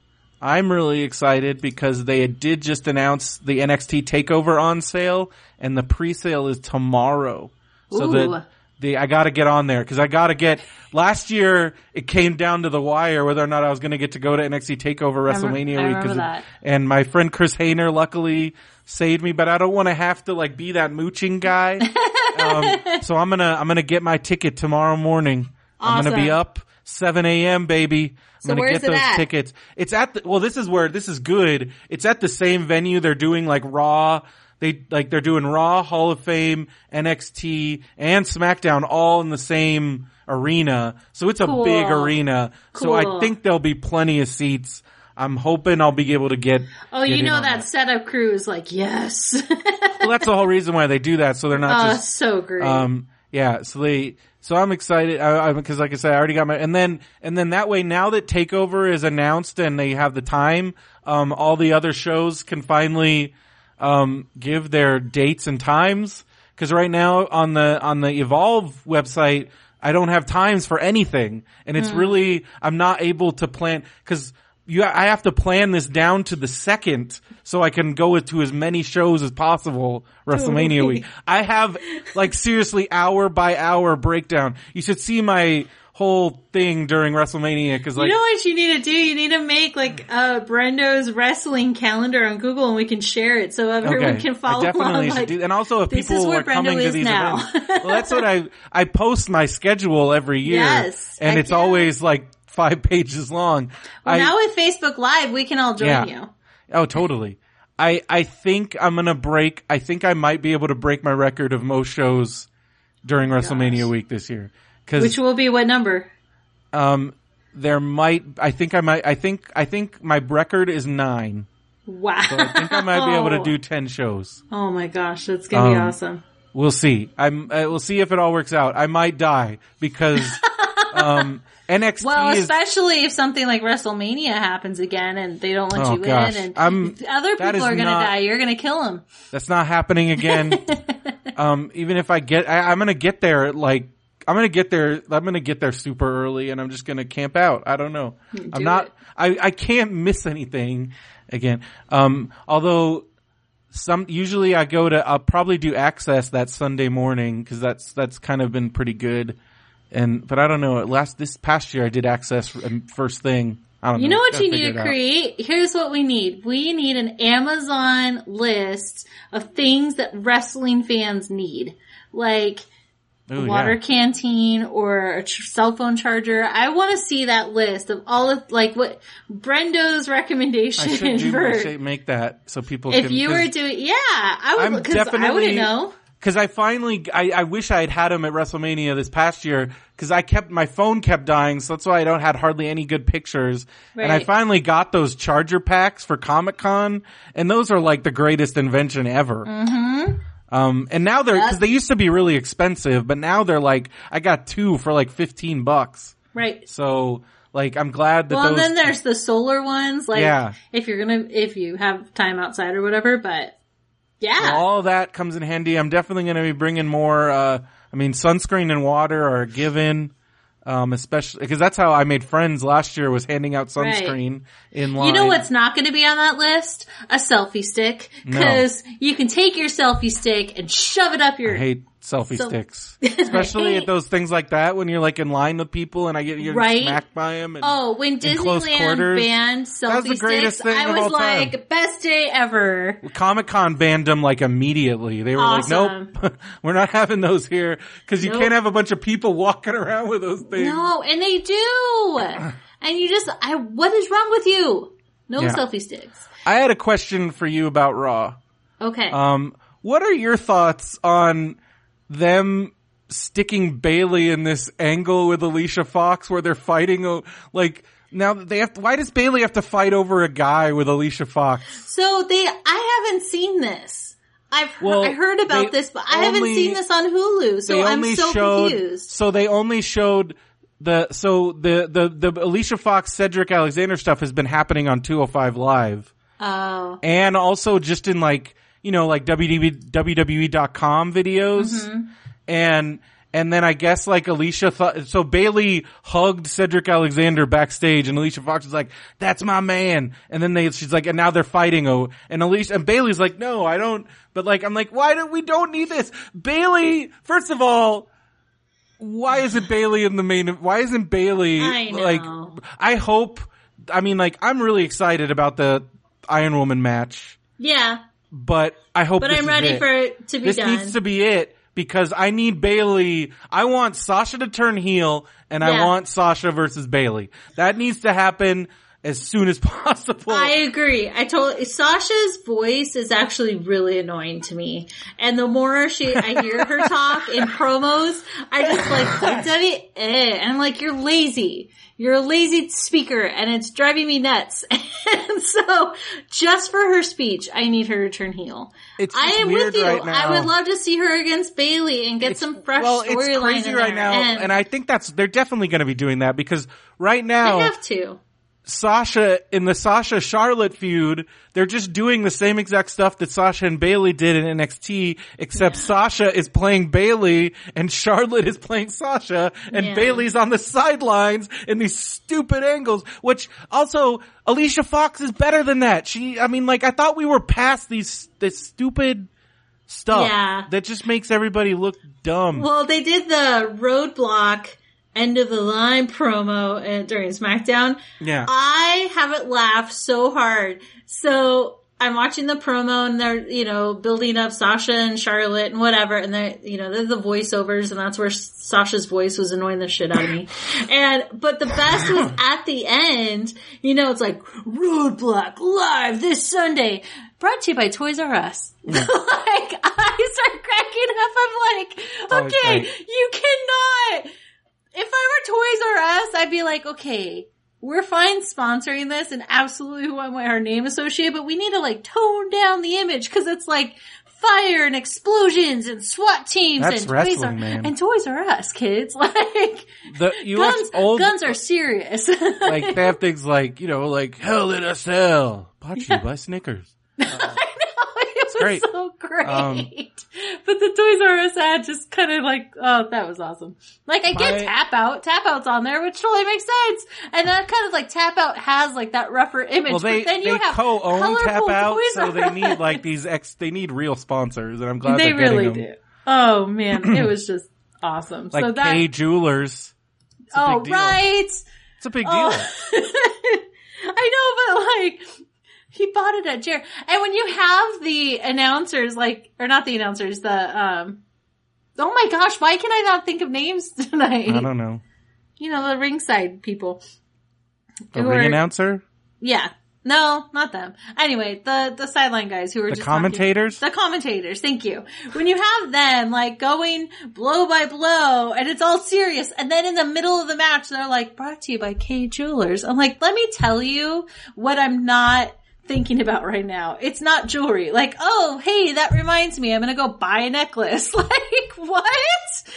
I'm really excited because they did just announce the NXT takeover on sale and the pre-sale is tomorrow. So Ooh. that the, I gotta get on there because I gotta get, last year it came down to the wire whether or not I was gonna get to go to NXT takeover WrestleMania I week. remember 'cause it- that. and my friend Chris Hayner luckily saved me, but I don't want to have to like be that mooching guy. um, so I'm gonna, I'm gonna get my ticket tomorrow morning. I'm gonna be up 7 a.m. baby. I'm gonna where's get those at? tickets. It's at the, well, this is where, this is good. It's at the same venue. They're doing like Raw. They, like, they're doing Raw, Hall of Fame, NXT, and SmackDown all in the same arena. So it's a big arena. So I think there'll be plenty of seats. I'm hoping I'll be able to get. Oh, get you know on that setup crew is like, yes. Well, that's the whole reason why they do that. So they're not oh, just so great. um, yeah, so they, so I'm excited, I, I, cause like I said, I already got my, and then, and then that way, now that TakeOver is announced and they have the time, um, all the other shows can finally, um, give their dates and times. Cause right now on the, on the Evolve website, I don't have times for anything. And it's really, I'm not able to plan, cause you, I have to plan this down to the second so I can go to as many shows as possible WrestleMania week. I have like seriously hour by hour breakdown. You should see my whole thing during WrestleMania cause like, you know what you need to do? You need to make like uh Brendo's wrestling calendar on Google and we can share it so everyone can follow I definitely along. Like, do. And also, if this is people where are coming Brendo to is these now. events, well, that's what I I post my schedule every year. Yes, and it's yeah. always like five pages long. well, I, now with Facebook Live, we can all join Yeah. you. oh, totally. I I think I'm gonna break. I think I might be able to break my record of most shows during WrestleMania week this year. Because Which will be what number? um, there might. I think I might. I think I think my record is nine. Wow. So I think I might be able to do ten shows. Oh my gosh, that's gonna be Um, awesome. We'll see. I'm. Uh, we'll see if it all works out. I might die because um, NXT Well, is. especially if something like WrestleMania happens again and they don't let Oh, you gosh. in, and I'm- other people are gonna die. You're gonna kill them. That's not happening again. um, even if I get, I, I'm gonna get there like. I'm gonna get there. I'm gonna get there super early, and I'm just gonna camp out. I don't know. I'm not. it. I I can't miss anything again. Um, although some usually I go to I'll probably do access that Sunday morning because that's that's kind of been pretty good. And but I don't know. Last this past year I did access um, first thing. I don't You know. know what you need to out. create? Here's what we need. We need an Amazon list of things that wrestling fans need. Like Ooh, water yeah. canteen or a ch- cell phone charger. I want to see that list of all of, like what Brendo's recommendation I should do. for, I should make that so people. if can, you were doing, yeah, I would, cause I wouldn't know. Because I finally, I, I wish I had had him at WrestleMania this past year. Because I kept my phone kept dying, so that's why I don't had hardly any good pictures. And I finally got those charger packs for Comic Con, and those are like the greatest invention ever. Mm-hmm. Um, and now they're because they used to be really expensive, but now they're like I got two for like fifteen bucks. Right. So like I'm glad that Well, those. and then there's the solar ones, like Yeah. if you're gonna, if you have time outside or whatever, but yeah. all that comes in handy. I'm definitely going to be bringing more. Uh, I mean, sunscreen and water are a given, um, especially because that's how I made friends last year. Was handing out Right. sunscreen in line. You know what's not going to be on that list? A selfie stick. Because you can take your selfie stick and shove it up your. I hate selfie So- sticks, especially at those things like that when you're like in line with people and I get you're Right. smacked by them. And, Oh, when Disneyland banned selfie the greatest sticks, thing I was all time. like, best day ever. Comic Con banned them like immediately. They were Awesome. like, nope, we're not having those here because you Nope. can't have a bunch of people walking around with those things. No, and they do. and you just, I, what is wrong with you? No Yeah. selfie sticks. I had a question for you about Raw. Okay. Um, what are your thoughts on them sticking Bayley in this angle with Alicia Fox where they're fighting? Like now they have. Why does Bayley have to fight over a guy with Alicia Fox? so they, I haven't seen this. I've he- Well, I heard about this, but I haven't seen this on Hulu, so I'm only so showed. confused. So they only showed. The so the the the Alicia Fox Cedric Alexander stuff has been happening on 205 Live. Oh, and also just in like you know like WWE WWE.com videos, Mm-hmm. and and then I guess like Alicia thought so Bayley hugged Cedric Alexander backstage, and Alicia Fox was like, "That's my man," and then they she's like, and now they're fighting. Oh, and Alicia and Bayley's like, "No, I don't." But like I'm like, why don't we don't need this? Bayley, first of all. Why isn't Bayley in the main? Why isn't Bayley I know. like? I hope. I mean, like, I'm really excited about the Iron Woman match, yeah, but I hope. but this I'm ready it. for it to be This done. needs to be it because I need Bayley. I want Sasha to turn heel, and I want Sasha versus Bayley. That needs to happen as soon as possible. I agree. I told Sasha's voice is actually really annoying to me, and the more she I hear her talk in promos, I just like Daddy, eh, and I'm like, you're lazy. You're a lazy speaker, and it's driving me nuts. and so, just for her speech, I need her to turn heel. It's I am with you. right I would love to see her against Bayley and get some fresh well, it's crazy right now, and, and, I think that's they're definitely going to be doing that because right now they have to. Sasha in the Sasha Charlotte feud, they're just doing the same exact stuff that Sasha and Bayley did in NXT, except Sasha is playing Bayley and Charlotte is playing Sasha and Yeah. Bayley's on the sidelines in these stupid angles, which also Alicia Fox is better than that. She, I mean, like I thought we were past these, this stupid stuff Yeah. that just makes everybody look dumb. Well, they did the roadblock end of the line promo uh, during SmackDown. yeah. I haven't laughed so hard. So I'm watching the promo and they're, you know, building up Sasha and Charlotte and whatever. And they're, you know, they're the voiceovers and that's where Sasha's voice was annoying the shit out of me. And, but the best was at the end, you know, it's like roadblock live this Sunday. Brought to you by Toys R Us. like, I start cracking up. I'm like, always okay, you cannot. If I were Toys R Us, I'd be like, okay, we're fine sponsoring this and absolutely want our name associated, but we need to like tone down the image because it's like fire and explosions and SWAT teams That's and Toys R man. and Toys R Us kids. Like the, you guns, old, guns are uh, serious. like they have things like you know like hell in a cell brought to you by Snickers was uh, great. so great. Um, but the Toys R Us ad just kind of like, oh, that was awesome. Like I get My- tap out, tap out's on there, which totally makes sense. And that kind of like tap out has like that rougher image. Well, they but then you they have co-own Tap Out, Toys so they need like these ex. They need real sponsors, and I'm glad they really do. Oh man, it was just awesome. Like so that Kay Jewelers. Oh deal. right. It's a big deal. Oh. I know, but like, he bought it at Jared. And when you have the announcers, like, or not the announcers, the, um, oh my gosh, why can I not think of names tonight? I don't know. You know, the ringside people. The ring are- announcer, Yeah. No, not them. Anyway, the, the sideline guys who were the just talking- commentators. the commentators, thank you. When you have them like going blow by blow and it's all serious and then in the middle of the match they're like brought to you by Kay Jewelers. I'm like, let me tell you what I'm not thinking about right now. It's not jewelry. Like, oh, hey, that reminds me, I'm gonna go buy a necklace. Like, what?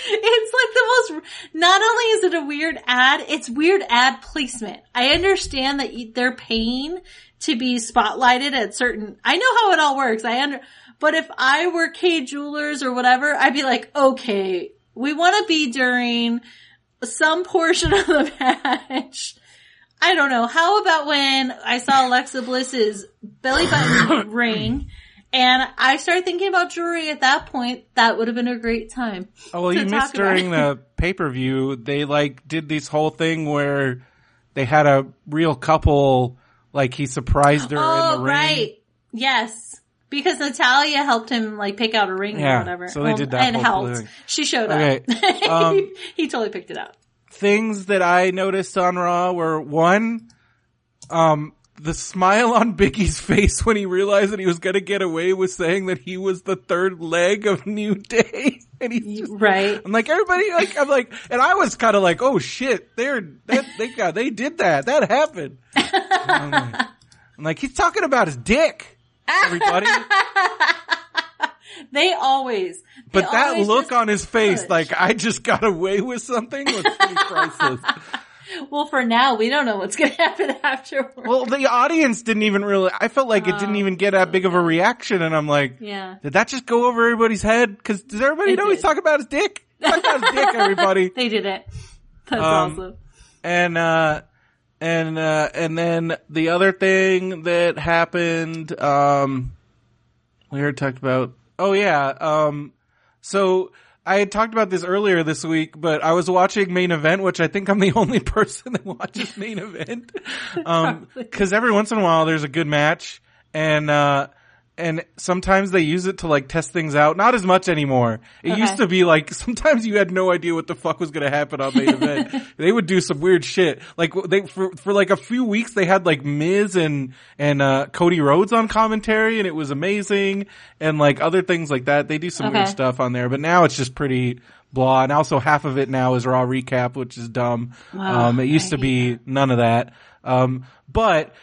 It's like the most, not only is it a weird ad, it's weird ad placement. I understand that they're paying to be spotlighted at certain, I know how it all works. I under, but if I were Kay Jewelers or whatever, I'd be like, okay, we want to be during some portion of the match. I don't know. How about when I saw Alexa Bliss's belly button ring and I started thinking about jewelry at that point, that would have been a great time. Oh well, you missed during the pay per view. They like did this whole thing where they had a real couple. Like he surprised her in Oh, the ring. right. Yes. Because Natalya helped him like pick out a ring Yeah, or whatever. so they did that And helped. thing. She showed Okay, up. um, he, he totally picked it out. Things that I noticed on Raw were one, um, the smile on Big E's face when he realized that he was going to get away with saying that he was the third leg of New Day, and he's just Right. I'm like everybody like I'm like and I was kind of like oh shit they're that they got they did that that happened. I'm like, I'm like he's talking about his dick, everybody. They always. But that look on his face, push. like I just got away with something, was pretty priceless. Well, for now, we don't know what's going to happen afterwards. Well, the audience didn't even really. I felt like it didn't even get that big of a reaction, and I'm like, yeah. did that just go over everybody's head? Because does everybody It know he's talking about his dick? Talking about his dick, everybody. They did it. That's Um, awesome. and uh and uh and then the other thing that happened um we already talked about oh yeah um so I had talked about this earlier this week, but I was watching main event, which I think I'm the only person that watches main event. Um, cause every once in a while there's a good match and, uh, and sometimes they use it to like test things out. Not as much anymore. It Okay. used to be like sometimes you had no idea what the fuck was going to happen on main event. they would do some weird shit. Like they for for like a few weeks they had like Miz and and uh Cody Rhodes on commentary and it was amazing and like other things like that. They do some weird stuff on there, but now it's just pretty blah. And also half of it now is raw recap, which is dumb. um, it used to be none of that. Um, but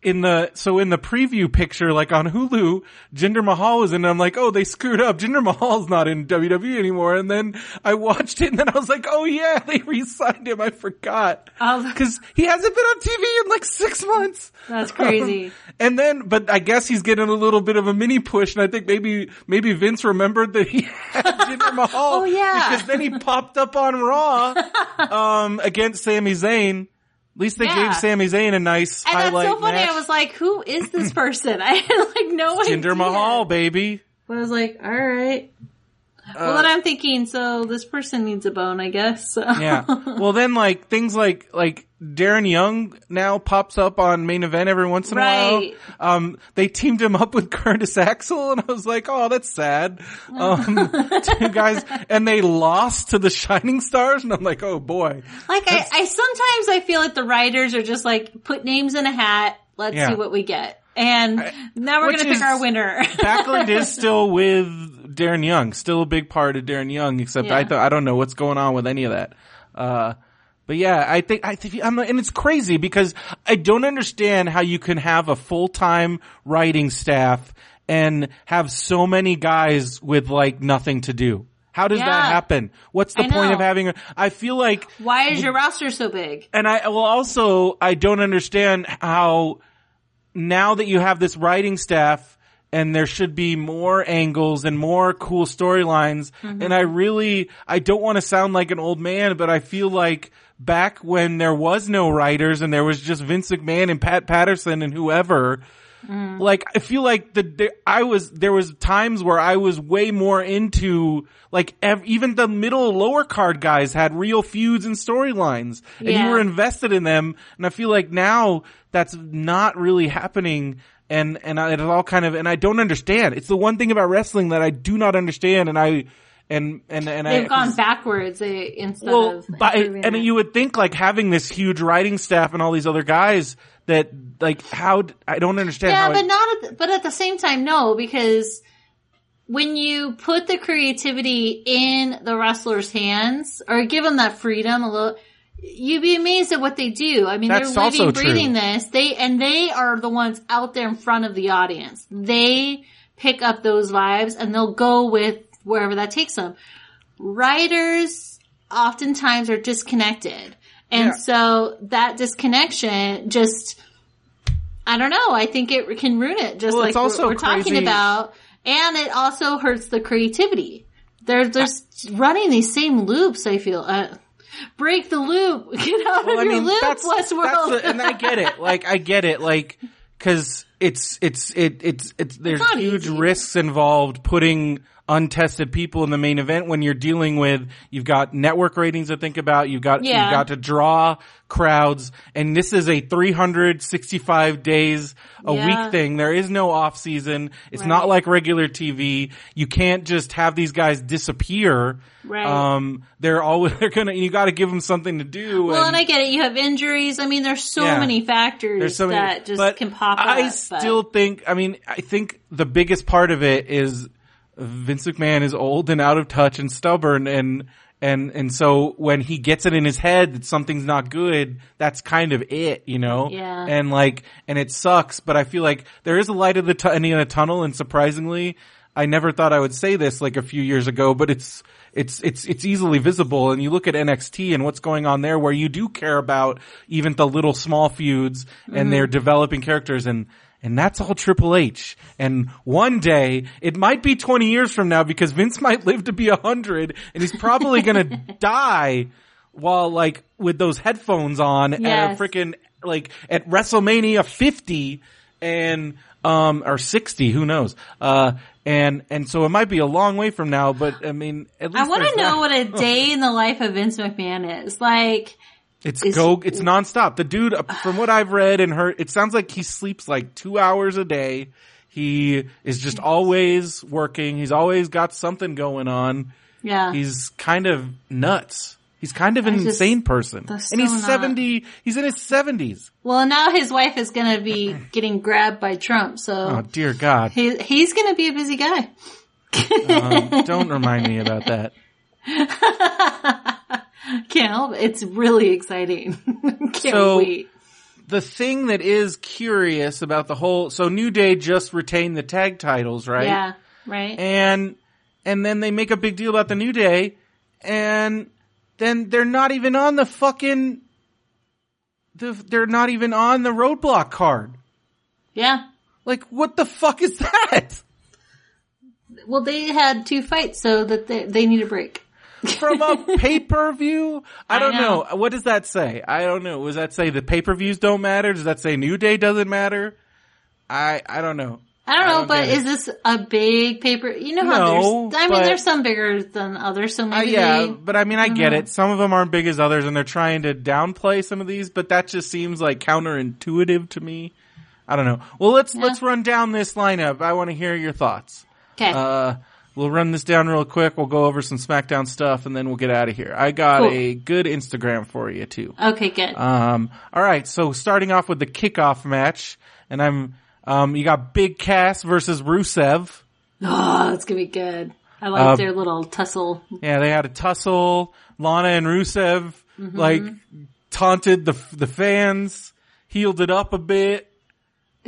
in the so in the preview picture, like on Hulu, Jinder Mahal was in. I'm like, oh, they screwed up. Jinder Mahal's not in WWE anymore. And then I watched it, and then I was like, oh yeah, they re-signed him. I forgot Oh. because he hasn't been on TV in like six months. That's crazy. And then, but I guess he's getting a little bit of a mini push, and I think maybe maybe Vince remembered that he had Jinder Mahal. Oh, yeah. because then he popped up on Raw um, against Sami Zayn. At least they Yeah. gave Sami Zayn a nice And that's so funny. match. I was like, who is this person? I had like no idea. Jinder Mahal, baby. But I was like, all right. Uh, well, then I'm thinking, so this person needs a bone, I guess. So. Yeah. Well, then like things like like Darren Young now pops up on main event every once in a while. Um, they teamed him up with Curtis Axel, and I was like, oh, that's sad. Um, two guys, and they lost to the Shining Stars, and I'm like, oh boy. Like I, I sometimes I feel like the writers are just like put names in a hat. Let's Yeah. see what we get. And now we're gonna pick our winner. Backlund is still with Darren Young, still a big part of Darren Young, except I th- I don't know what's going on with any of that. Uh, but yeah, I think, I think, I'm, and it's crazy because I don't understand how you can have a full-time writing staff and have so many guys with like nothing to do. How does Yeah. that happen? What's the point of having, a, I feel like Why is your roster so big? and I well also I don't understand how now that you have this writing staff and there should be more angles and more cool storylines. Mm-hmm. And I really, I don't want to sound like an old man, but I feel like back when there was no writers and there was just Vince McMahon and Pat Patterson and whoever, Mm. like I feel like the, the I was there was times where I was way more into like ev- even the middle lower card guys had real feuds and storylines and you were invested in them and I feel like now that's not really happening and and I, it's all kind of and I don't understand it's the one thing about wrestling that I do not understand and I and and and They've gone backwards eh, instead well, of but and it. you would think like having this huge writing staff and all these other guys that like how I don't understand Yeah, but it- not at the, but at the same time, no, because when you put the creativity in the wrestler's hands or give them that freedom a little, you'd be amazed at what they do. I mean, That's they're living, breathing true. this. They, and they are the ones out there in front of the audience. They pick up those vibes and they'll go with wherever that takes them. Writers oftentimes are disconnected. And Yeah. so that disconnection just, I don't know. I think it can ruin it, just Well, like it's also we're, we're talking about. And it also hurts the creativity. They're just running these same loops. I feel. Uh, break the loop. Get out Well, of I your mean, loop, that's, Westworld. that's and I get it. Like, I get it. Like, cause it's, it's, it, it's, it's, there's not huge easy. risks involved putting untested people in the main event when you're dealing with, you've got network ratings to think about, you've got, Yeah. you've got to draw crowds, and this is a 365 days a Yeah. week thing. There is no off season. It's Right. not like regular TV. You can't just have these guys disappear. Right. Um, they're always, they're gonna, you gotta give them something to do. well, and I get it. You have injuries. I mean, there's so Yeah. many factors There's so many, that just but can pop up. I but- still think. I mean, I think the biggest part of it is Vince McMahon is old and out of touch and stubborn, and and and so when he gets it in his head that something's not good, that's kind of it, you know. Yeah. And like, and it sucks, but I feel like there is a light at the end of the tunnel, and surprisingly. I never thought I would say this like a few years ago, but it's it's it's it's easily visible and you look at NXT and what's going on there where you do care about even the little small feuds and mm-hmm. they're developing characters and and that's all Triple H. And one day, it might be 20 years from now because Vince might live to be 100 and he's probably gonna die while like with those headphones on at a freaking like at WrestleMania 50 and um or 60 who knows uh and and so it might be a long way from now but i mean at least I want to know that. what a day in the life of Vince McMahon is like. It's is- go it's nonstop. The dude uh, from what i've read and heard it sounds like he sleeps like two hours a day. He is just always working. He's always got something going on. Yeah. he's kind of nuts. He's kind of an just- insane person. and he's not- 70 he's in his 70s well, now his wife is going to be getting grabbed by Trump, so oh dear god. he, he's going to be a busy guy. um, don't remind me about that Can't help it. It's really exciting. Can't So- wait. the thing that is curious about the whole so New Day just retained the tag titles, right? Yeah. Right. And and then they make a big deal about the New Day and then they're not even on the fucking the, they're not even on the roadblock card. yeah. Like what the fuck is that? Well, they had two fights, so that they, they need a break. From a pay-per-view? I I don't know. know. What does that say? I don't know. Does that say the pay-per-views don't matter? Does that say New Day doesn't matter? I I don't know. I don't I know, don't but is this a big paper? You know how No, there's, I mean, there's some bigger than others, so Uh, maybe yeah, they, but I mean, I get it. Some of them aren't big as others, and they're trying to downplay some of these. But that just seems like counterintuitive to me. I don't know. Well, let's let's run down this lineup. I want to hear your thoughts. okay. Uh, we'll run this down real quick. We'll go over some SmackDown stuff, and then we'll get out of here. I got Cool. a good Instagram for you too. okay, good. Um, all right. So starting off with the kickoff match, and I'm um, you got Big Cass versus Rusev. oh, that's gonna be good. I like uh, their little tussle. Yeah, they had a tussle. Lana and Rusev like taunted the the fans, healed it up a bit.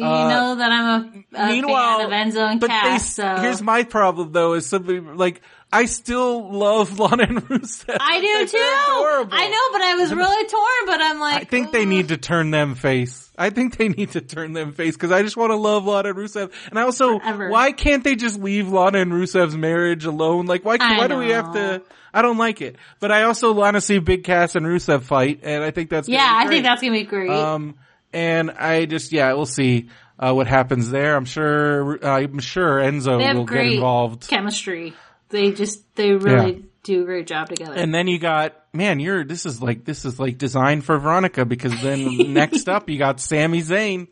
You know that I'm a, a Meanwhile, fan of Enzo and but they, Cass. So here's my problem though: is somebody like I still love Lana and Rusev. I do too. I know, but I was really torn. But I'm like, I think they need to turn them face. I think they need to turn them face because I just want to love Lana and Rusev. And I also, Forever. why can't they just leave Lana and Rusev's marriage alone? Like, why? I why do we have to? I don't like it. But I also want to see Big Cass and Rusev fight, and I think that's gonna Yeah, be I think that's gonna be great. Um, and I just, yeah, we'll see uh, what happens there. I'm sure, uh, I'm sure Enzo will get involved. chemistry. They just they really do a great job together. And then you got, man, you're, this is like, this is like designed for Veronica because then next up you got Sami Zayn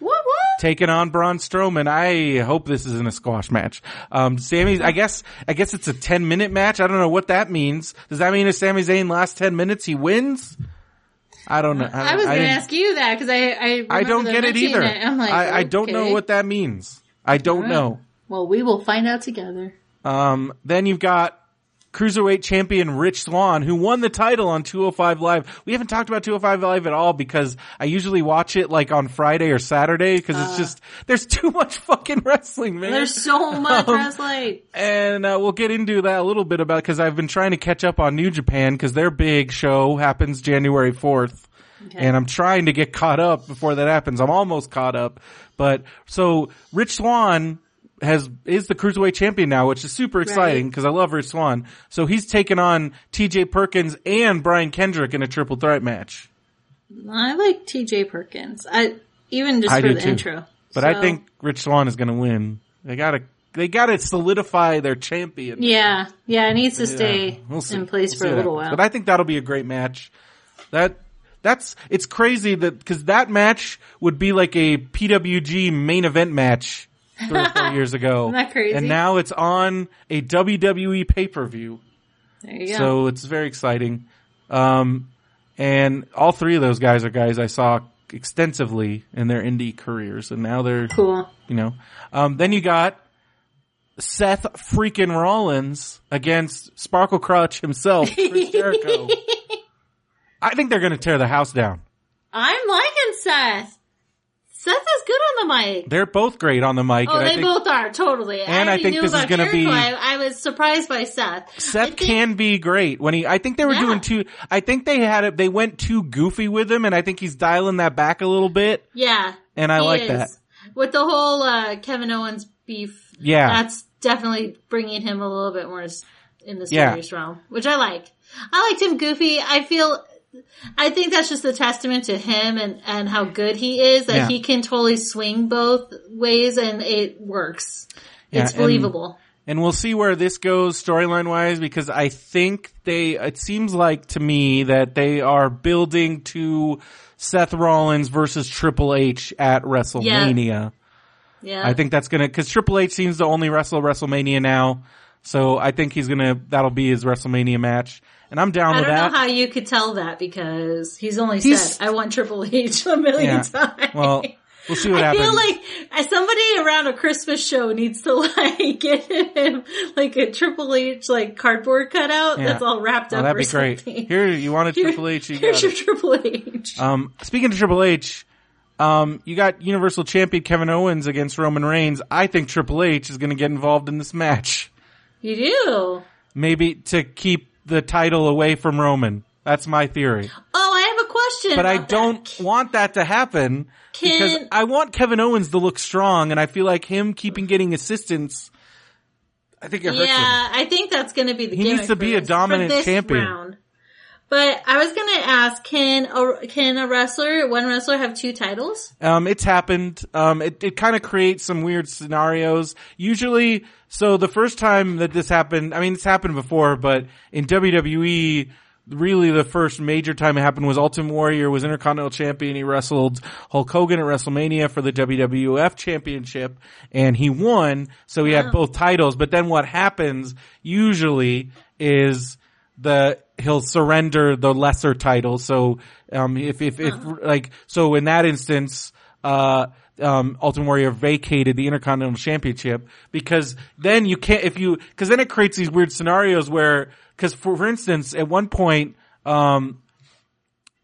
what what? taking on Braun Strowman. I hope this isn't a squash match. Um, Sami, I guess, I guess it's a 10 minute match. I don't know what that means. Does that mean if Sami Zayn last 10 minutes he wins? I don't know. I, I was going to ask you that because I I, I don't get it either. I'm like, I, I don't know what that means. I don't know. Well, we will find out together. Um, then you've got cruiserweight champion Rich Swann, who won the title on 205 Live. We haven't talked about 205 Live at all because I usually watch it like on Friday or Saturday because it's just there's too much fucking wrestling, man. Uh. There's so much Um, wrestling. and uh, we'll get into that a little bit about because I've been trying to catch up on New Japan because their big show happens January 4th. And I'm trying to get caught up before that happens. I'm almost caught up. But so Rich Swann has is the cruiserweight champion now, which is super exciting because I love Rich Swann. So he's taken on TJ Perkins and Brian Kendrick in a triple threat match. I like T.J. Perkins. I even just I for the too. intro. But I think Rich Swann is going to win. They gotta they gotta solidify their champion. yeah, yeah, it needs to stay Yeah, we'll in place We'll for a little while. But I think that'll be a great match. That that's it's crazy that because that match would be like a PWG main event match three or four years ago. Isn't that crazy? And now it's on a WWE pay per view. there you go. So it's very exciting. Um, and all three of those guys are guys I saw extensively in their indie careers, and now they're cool. you know. Um, then you got Seth freaking Rollins against Sparkle Crotch himself, Chris Jericho. I think they're going to tear the house down. I'm liking Seth. Seth is good on the mic. They're both great on the mic. Oh, and they I think both are totally. And I already think this is gonna be- I, I was surprised by Seth. Seth think- can be great when he. I think they were Yeah. doing too. I think they had it. They went too goofy with him, and I think he's dialing that back a little bit. Yeah, And I he like is. that. With the whole uh, Kevin Owens beef, Yeah. that's definitely bringing him a little bit more in the Yeah. serious realm, which I like. I liked him goofy. I feel. I think that's just a testament to him and, and how good he is that Yeah. he can totally swing both ways and it works. Yeah, it's believable. And we'll see where this goes storyline wise because I think they, it seems like to me that they are building to Seth Rollins versus Triple H at WrestleMania. yeah. I think that's gonna, cause Triple H seems to only wrestle WrestleMania now. So I think he's gonna, that'll be his WrestleMania match. And I'm down I don't know how you could tell that because he's only He's- said, I want Triple H a million Yeah. times. well, we'll see what I happens. I feel like uh, somebody around a Christmas show needs to like get him like a Triple H like cardboard cutout Yeah. that's all wrapped oh, up that'd be great. Here, you wanted Here- Triple H, you here's your it. Triple H. Um, speaking of Triple H, um, you got Universal Champion Kevin Owens against Roman Reigns. I think Triple H is going to get involved in this match. you do. Maybe to keep the title away from Roman. That's my theory. Oh, I have a question. But I don't that. want that to happen because I want Kevin Owens to look strong and I feel like him keeping getting assistance, I think it hurts Yeah, him. I think that's going to be the. He needs to be a dominant champion. Round. But I was going to ask: Can a can a wrestler, one wrestler, have two titles? Um, it's happened. Um, it, it kind of creates some weird scenarios. Usually, so the first time that this happened, I mean, it's happened before, but in WWE, really the first major time it happened was Ultimate Warrior was Intercontinental Champion. He wrestled Hulk Hogan at WrestleMania for the WWF Championship and he won. So he had both titles. But then what happens usually is the he'll surrender the lesser title. So um if if, if like so in that instance uh um Ultimate Warrior vacated the Intercontinental Championship because then you can't if you because then it creates these weird scenarios where because for, for instance at one point um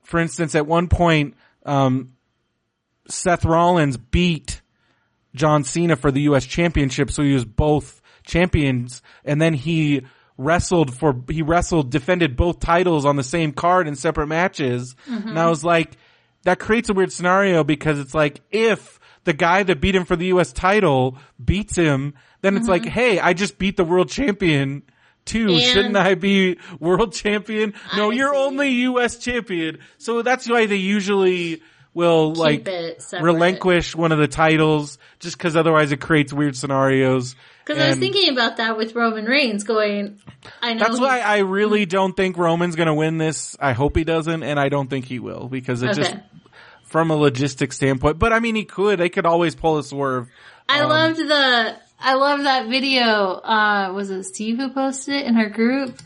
for instance at one point um Seth Rollins beat John Cena for the U.S. championship. So he was both champions and then he wrestled for, he wrestled, defended both titles on the same card in separate matches. And I was like, that creates a weird scenario because it's like, if the guy that beat him for the U.S. title beats him, then it's like, mm-hmm. hey, I just beat the world champion too. And- Shouldn't I be world champion? No, you're only U.S. champion. So that's why they usually will like relinquish one of the titles just because otherwise it creates weird scenarios. Because I was thinking about that with Roman Reigns going, I know. That's why I really don't think Roman's going to win this. I hope he doesn't, and I don't think he will because it just Okay. From a logistic standpoint. But I mean, he could. They could always pull a swerve. I um, loved the, I love that video. Uh, was it Steve who posted it in her group?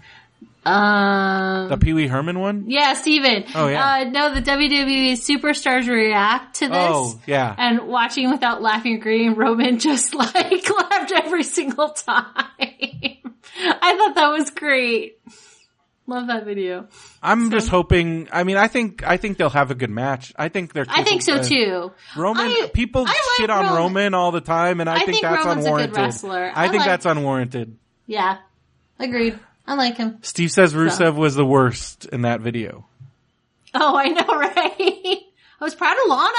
Um, The Pee Wee Herman one. yeah, Steven. Oh, yeah. Uh, no, the WWE superstars react to this. Oh yeah. And watching without laughing or agreeing, Roman just like laughed every single time. I thought that was great. Love that video. I'm just hoping. I mean, I think I think they'll have a good match. I think they're. I think so uh, too. Roman I- people I like shit on Roman. Roman. all the time, and I, I think, think that's Roman's a good unwarranted. wrestler. I, think like- that's unwarranted. Yeah. Agreed. I like him. Steve says Rusev was the worst in that video. Oh, I know, right? I was proud of Lana.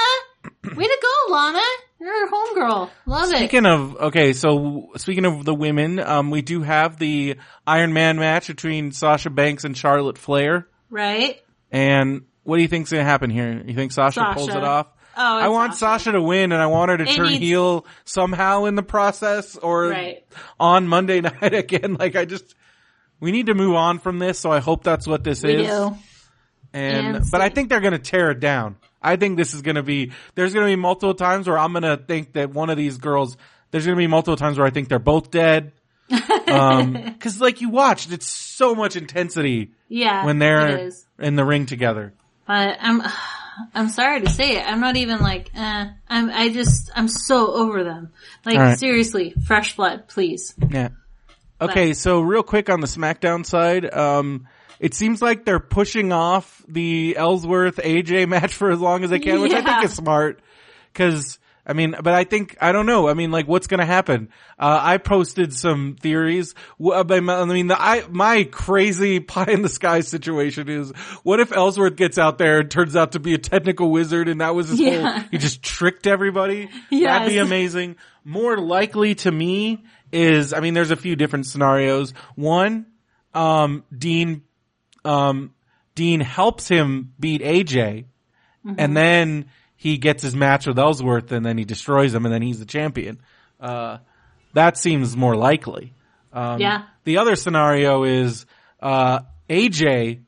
Way to go, Lana. You're a homegirl. Love it. Speaking of okay, so speaking of the women, um, we do have the Iron Man match between Sasha Banks and Charlotte Flair. Right? And what do you think's gonna happen here? You think Sasha, Sasha. pulls it off? Oh, I want Sasha. Sasha. to win, and I want her to It turn needs- heel somehow in the process, or Right. on Monday night again. Like I just, we need to move on from this. So I hope that's what this We is. do. And, And but I think they're going to tear it down. I think this is going to be, there's going to be multiple times where I'm going to think that one of these girls, there's going to be multiple times where I think they're both dead. Um, cause like you watched, it's so much intensity Yeah. when they're in the ring together. But I'm, I'm sorry to say it. I'm not even like, eh. I'm, I just, I'm so over them. Like, right. seriously, fresh blood, please. Yeah. Okay, so real quick on the SmackDown side, um, it seems like they're pushing off the Ellsworth AJ match for as long as they can, which I think is smart. Cause, I mean, but I think, I don't know. I mean, like, what's gonna happen? Uh, I posted some theories. I mean, the, I, my crazy pie in the sky situation is, what if Ellsworth gets out there and turns out to be a technical wizard and that was his Yeah. whole, he just tricked everybody? Yes. That'd be amazing. More likely to me is, I mean, there's a few different scenarios. One, um, Dean, um, Dean helps him beat AJ, and then he gets his match with Ellsworth, and then he destroys him, and then he's the champion. Uh, that seems more likely. Um, Yeah. The other scenario is uh, AJ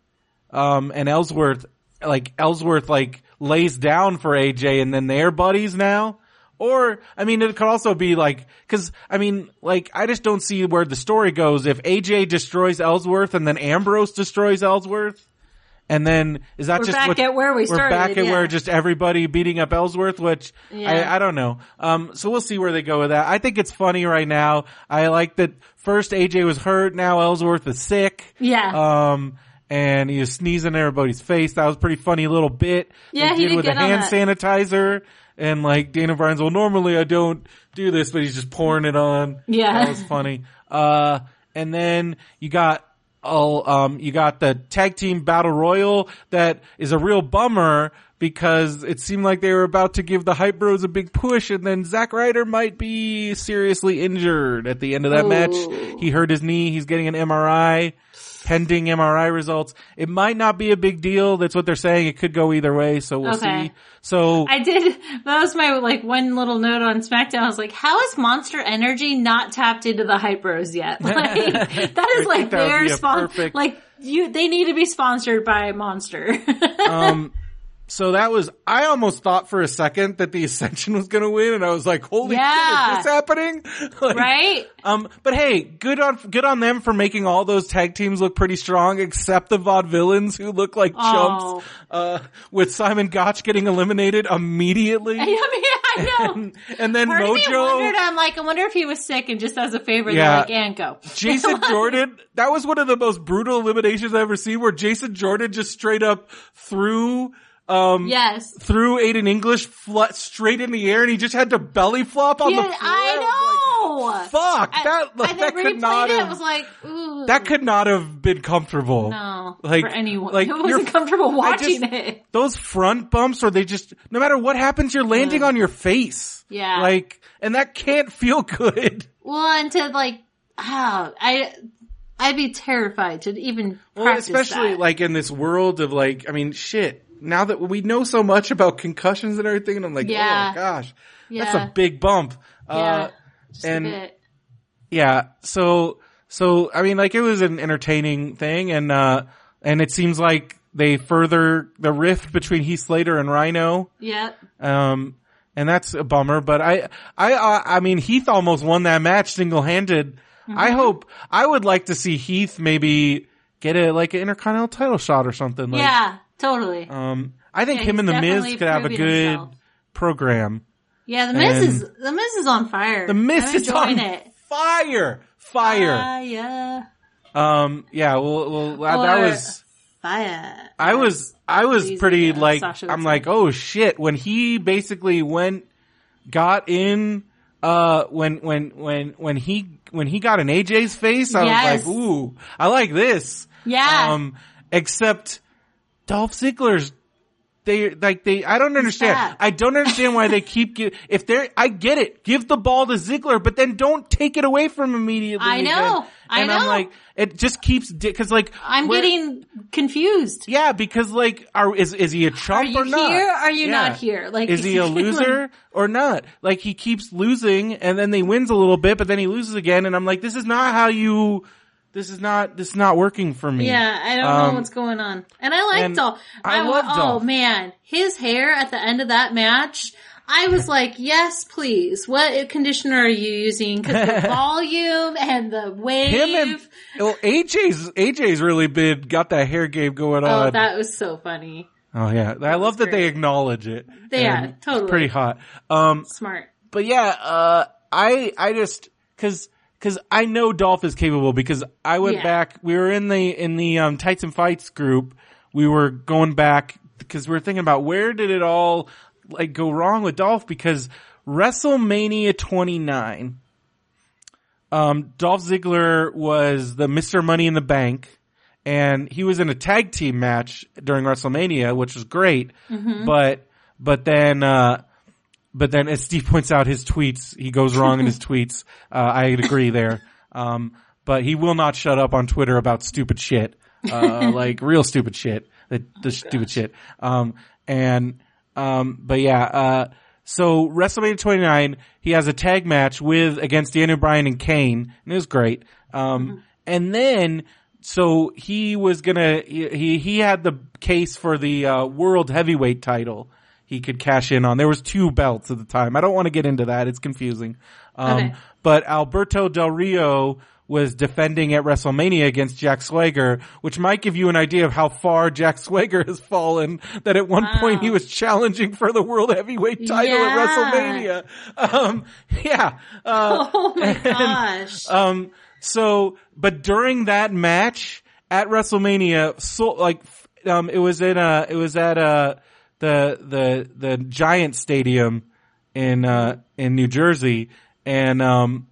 um, and Ellsworth, like Ellsworth, like lays down for AJ, and then they're buddies now. Or, I mean, it could also be like, cause, I mean, like, I just don't see where the story goes. If AJ destroys Ellsworth and then Ambrose destroys Ellsworth, and then, is that We're just back what, at where we We're started, back at yeah. where just everybody beating up Ellsworth, which Yeah. I, I don't know. Um, so we'll see where they go with that. I think it's funny right now. I like that first AJ was hurt, now Ellsworth is sick. Yeah. Um, and he was sneezing in everybody's face. That was a pretty funny little bit. Yeah, he did did with a hand that. sanitizer. And like Daniel Bryan's, well, normally I don't do this, but he's just pouring it on. Yeah. That was funny. Uh, and then you got, oh, um, you got the tag team battle royal that is a real bummer because it seemed like they were about to give the Hype Bros a big push and then Zack Ryder might be seriously injured at the end of that Ooh. match. He hurt his knee. He's getting an MRI. Pending MRI results. It might not be a big deal. That's what they're saying. It could go either way. So we'll Okay. see. So I did. That was my like one little note on SmackDown. I was like, "How is Monster Energy not tapped into the Hype Bros yet? Like that is like that their be a spon- perfect- Like you, they need to be sponsored by Monster. um, so that was, I almost thought for a second that the Ascension was gonna win and I was like, holy Yeah. shit, is this happening? Like, right? Um, but hey, good on, good on them for making all those tag teams look pretty strong except the vaudevillains who look like Oh. chumps, uh, with Simon Gotch getting eliminated immediately. I mean, I know. and, and then Part Mojo. wondered. I'm like, I wonder if he was sick and just as a favor, Yeah. they're like, and go. Jason Jordan, that was one of the most brutal eliminations I've ever seen where Jason Jordan just straight up threw um, Yes. threw Aiden English fl- straight in the air, and he just had to belly flop on Yeah, the floor. I know. Like, Fuck that! I, that could not it. have. It was like, ooh. that could not have been comfortable. no like- for anyone. like, it you're- wasn't comfortable watching just- it. Those front bumps, or they just no matter what happens, you're landing on your face. Yeah. like, and that can't feel good. Well, and to like, oh, I, I'd be terrified to even Well, especially that. like in this world of like, I mean, shit. Now that we know so much about concussions and everything, and I'm like, Yeah. oh gosh, yeah, that's a big bump. yeah, Uh, just and- a bit. yeah. So, so I mean, like it was an entertaining thing, and uh, and it seems like they further the rift between Heath Slater and Rhino. Yep. Um, and that's a bummer. But I, I, uh, I mean, Heath almost won that match single handed. I Mm-hmm. hope I would like to see Heath maybe get a like an intercontinental title shot or something. Like, yeah, totally. Um, I think Yeah, him and the Miz could have a good himself. program. yeah, the Miz and- is the Miz is on fire. The Miz I'm is on it. fire, fire. Fire, Um, yeah, well, well, that- that was. fire. I was I was Easy, pretty yeah, like Sasha I'm like oh shit when he basically went got in uh when when when when he when he got in AJ's face I Yes. was like ooh I like this Yeah. um except Dolph Ziggler's they like they I don't understand. I don't understand why they keep give if they're I get it give the ball to Ziggler but then don't take it away from him immediately I know. again. I and I'm know. like it just keeps because like I'm getting confused. yeah, because like, are is is he a chump Are you or not? here? Are you Yeah. not here? Like, is he a loser or not? Like he keeps losing, and then he wins a little bit, but then he loses again, and I'm like, this is not how you. This is not. This is not working for me. Yeah, I don't Um, know what's going on. And I liked and Dolph. I love Oh Dolph. man, his hair at the end of that match. I was like, yes, please. What conditioner are you using? Because the volume and the wave. Him and well, AJ's AJ's really been got that hair game going on. oh, that was so funny. oh yeah, I love that they acknowledge it. Yeah, totally. pretty hot. Um, Smart. but yeah, uh, I I just because because I know Dolph is capable because I went Yeah. back. We were in the in the um, Tights and Fights group. We were going back because we were thinking about where did it all like go wrong with Dolph because WrestleMania 29. Um, Dolph Ziggler was the Mr. Money in the Bank, and he was in a tag team match during WrestleMania, which was great. But but then uh, but then as Steve points out his tweets, he goes wrong in his tweets. Uh, I agree there. Um, but he will not shut up on Twitter about stupid shit, uh, like real stupid shit, the, the stupid shit. Um, and, um, but yeah, uh, so WrestleMania 29, he has a tag match with, against Daniel Bryan and Kane, and it was great. Um, and then, so he was gonna, he, he, he had the case for the, uh, world heavyweight title he could cash in on. There was two belts at the time. I don't want to get into that. It's confusing. Um, Okay. but Alberto Del Rio was defending at WrestleMania against Jack Swagger, which might give you an idea of how far Jack Swagger has fallen. That at one point he was challenging for the world heavyweight title Yeah. at WrestleMania. Um, yeah. Uh, Oh my gosh. um, so, but during that match at WrestleMania, so like, um, it was in uh it was at uh the the the Giant Stadium in uh in New Jersey, and um.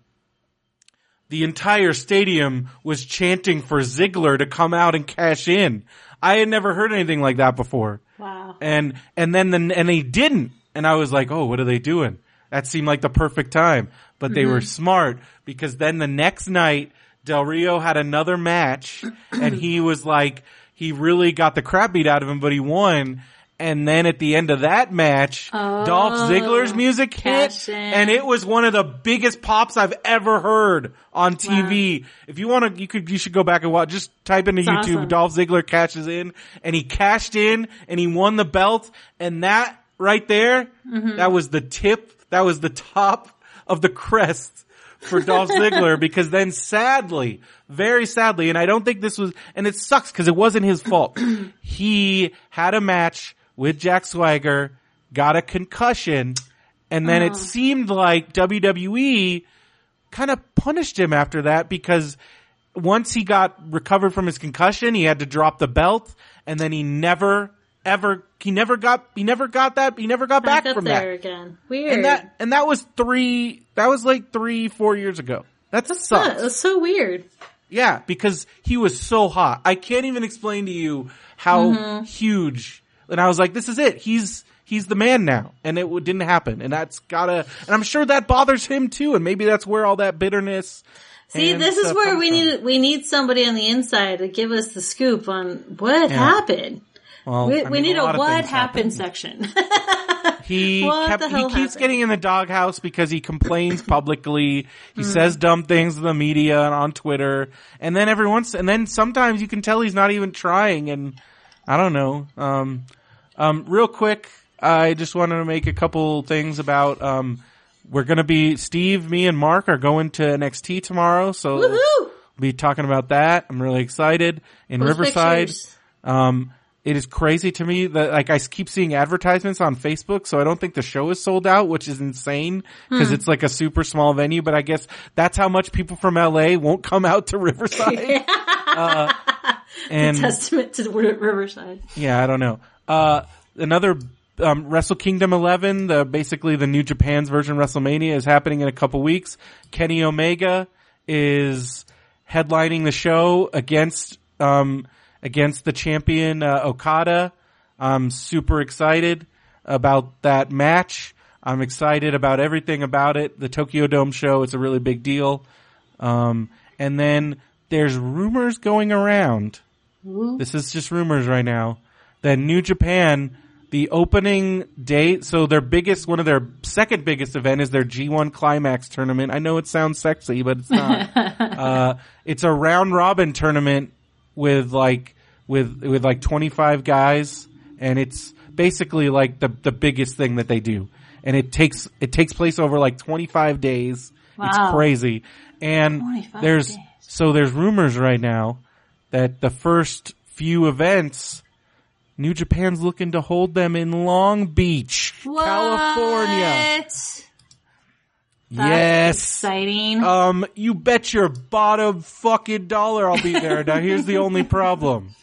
The entire stadium was chanting for Ziggler to come out and cash in. I had never heard anything like that before wow. and and then the and they didn't and i was like oh what are they doing that seemed like the perfect time but they were smart because then the next night del rio had another match and he was like he really got the crap beat out of him but he won and then at the end of that match dolph ziggler's music hit in. and it was one of the biggest pops i've ever heard on tv if you want to you could you should go back and watch just type into It's youtube awesome. Dolph Ziggler cashes in and he cashed in and he won the belt and that right there, Mm-hmm. that was the tip, that was the top of the crest for Dolph Ziggler because then sadly, very sadly, and I don't think this was, and it sucks because it wasn't his fault. he had a match with Jack Swagger, got a concussion, and then Oh. it seemed like WWE kind of punished him after that because once he got recovered from his concussion, he had to drop the belt and then he never ever. He never got. He never got that. He never got back, Back from there that. again. Weird. And that and that was three. That was like three, four years ago. That Huh, sucks. that's so weird. Yeah, because he was so hot. I can't even explain to you how Mm-hmm. huge. And I was like, this is it. He's he's the man now, and it didn't happen. And that's gotta. And I'm sure that bothers him too. And maybe that's where all that bitterness. See, this is where we from. need we need somebody on the inside to give us the scoop on what happened. Well, We, I we need a, of what things happened section. He What kept he keeps happened? getting in the doghouse because he complains publicly. He Hmm. says dumb things to the media and on Twitter. And then every once and then sometimes you can tell he's not even trying and I don't know. Um um real quick, I just wanted to make a couple things about um we're going to be Steve, me and Mark are going to NXT tomorrow, so Woohoo! we'll be talking about that. I'm really excited in Post Riverside. Um, it is crazy to me that like I keep seeing advertisements on Facebook, so I don't think the show is sold out, which is insane because Hmm. it's like a super small venue. But I guess that's how much people from LA won't come out to Riverside. uh, and Testament to Ri- Riverside. yeah, I don't know. Uh, another um, Wrestle Kingdom 11, the basically the New Japan's version of WrestleMania, is happening in a couple weeks. Kenny Omega is headlining the show against um, against the champion uh, Okada. I'm super excited about that match. I'm excited about everything about it. The Tokyo Dome show, it's a really big deal. Um, and then there's rumors going around. This is just rumors right now that New Japan, the opening date, so their biggest, one of their second biggest event is their G1 Climax tournament. I know it sounds sexy, but it's not. uh, it's a round robin tournament with like, with, with like 25 guys and it's basically like the, the biggest thing that they do. And it takes, it takes place over like 25 days. It's crazy. And 25 there's, days. so there's rumors right now that the first few events, New Japan's looking to hold them in Long Beach, California. What? Yes. Exciting. Um, you bet your bottom fucking dollar I'll be there. now here's the only problem.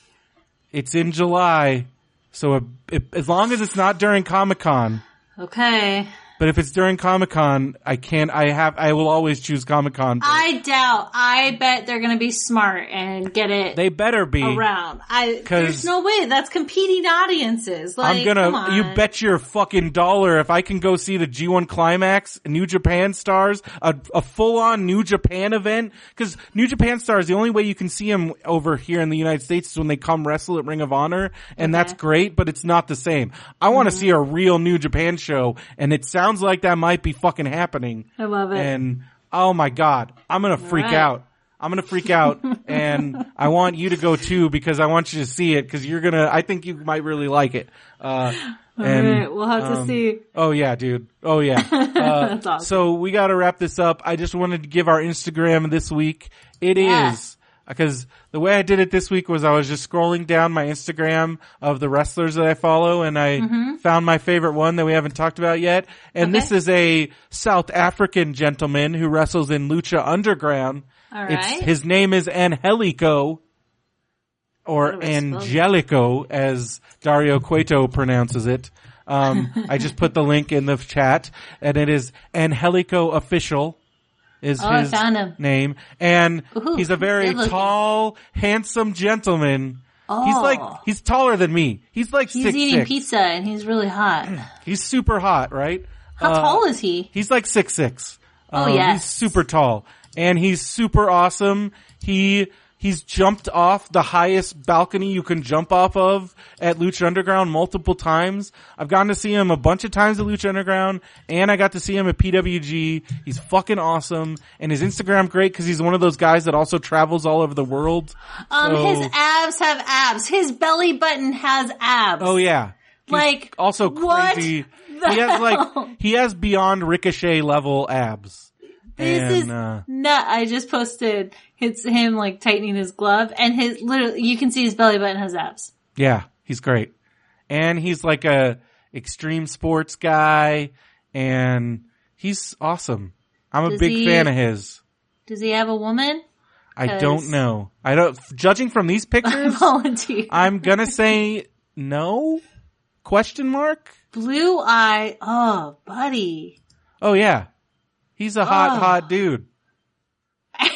It's in July, so as long as it's not during Comic Con, okay. But if it's during Comic Con, I can't, I have, I will always choose Comic Con. I doubt. I bet they're going to be smart and get it They better be. around. I 'Cause- there's no way. That's competing audiences. Like, I'm gonna, on. you bet your fucking dollar if I can go see the G1 Climax, New Japan Stars, a, a full-on New Japan event, cause New Japan Stars, the only way you can see them over here in the United States is when they come wrestle at Ring of Honor, and that's great, but it's not the same. I wanna Mm-hmm. see a real New Japan show, and it sounds like that might be fucking happening. I love it. And, oh my god, I'm gonna freak right. out. I'm gonna freak out and I want you to go too because I want you to see it because you're gonna, I think you might really like it. Uh, and, Alright, we'll have to um, see. Oh yeah, dude. Oh yeah. Uh, That's awesome. So we gotta wrap this up. I just wanted to give our Instagram this week. It is Yeah. Because the way I did it this week was I was just scrolling down my Instagram of the wrestlers that I follow and I found my favorite one that we haven't talked about yet. And Mm-hmm. Okay. this is a South African gentleman who wrestles in Lucha Underground. All It's, his name is Angelico or How do I spell that? Angelico as Dario Cueto pronounces it. Um, I just put the link in the chat and it is Angelico official is Oh, his name. And Ooh, he's a very tall, handsome gentleman. He's Oh. like, he's taller than me. He's like He's six eating six. pizza and he's really hot. He's super hot, right? How Uh, tall is he? He's like six six. Oh, Um, yes. He's super tall. And he's super awesome. He, he's jumped off the highest balcony you can jump off of at Lucha Underground multiple times. I've gotten to see him a bunch of times at Lucha Underground and I got to see him at PWG. He's fucking awesome. And his Instagram great because he's one of those guys that also travels all over the world. Um, So- his abs have abs. His belly button has abs. Oh yeah. He's Like, also what crazy. He has like, he has beyond Ricochet level abs. This and, is uh, nut. I just posted it's him like tightening his glove and his literally you can see his belly button has abs. Yeah, he's great. And he's like a extreme sports guy and he's awesome. I'm a big he- fan of his. Does he have a woman? I don't know. I don't, judging from these pictures, Volunteer. I'm gonna say no? Question mark? Blue Eye. Oh, buddy. Oh yeah. He's a hot, Oh. hot dude.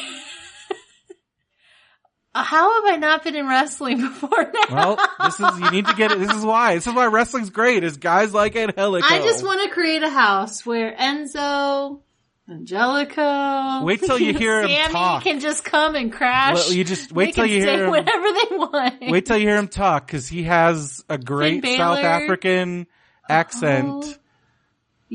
How have I not been in wrestling before now? Well, this is, you need to get it. This is why. This is why wrestling's great is guys like Angelico. I just want to create a house where Enzo, Angelico, Wait till you hear him Sami talk. can just come and crash. Well, you just wait till you hear him. whatever they want. Wait till you hear him talk because he has a great South African accent. Oh,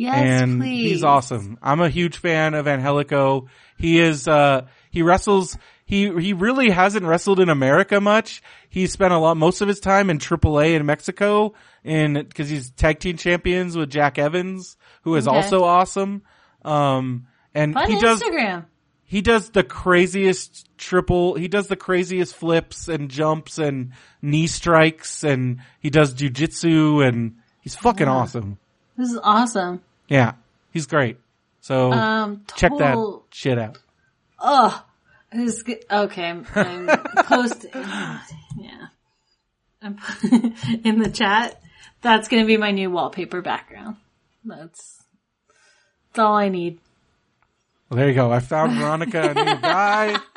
yes, and please. he's awesome. I'm a huge fan of Angelico. He is, uh, he wrestles, he, he really hasn't wrestled in America much. He spent a lot, most of his time in AAA in Mexico in, cause he's tag team champions with Jack Evans, who is Okay. also awesome. Um, and Fun he does, he does the craziest triple, he does the craziest flips and jumps and knee strikes and he does jujitsu and he's fucking awesome. This is awesome. Yeah, he's great. So Um, check that shit out. Oh, who's? Okay, I'm, I'm posting. yeah, I'm in the chat. That's going to be my new wallpaper background. That's that's all I need. Well, there you go. I found Veronica a new guy.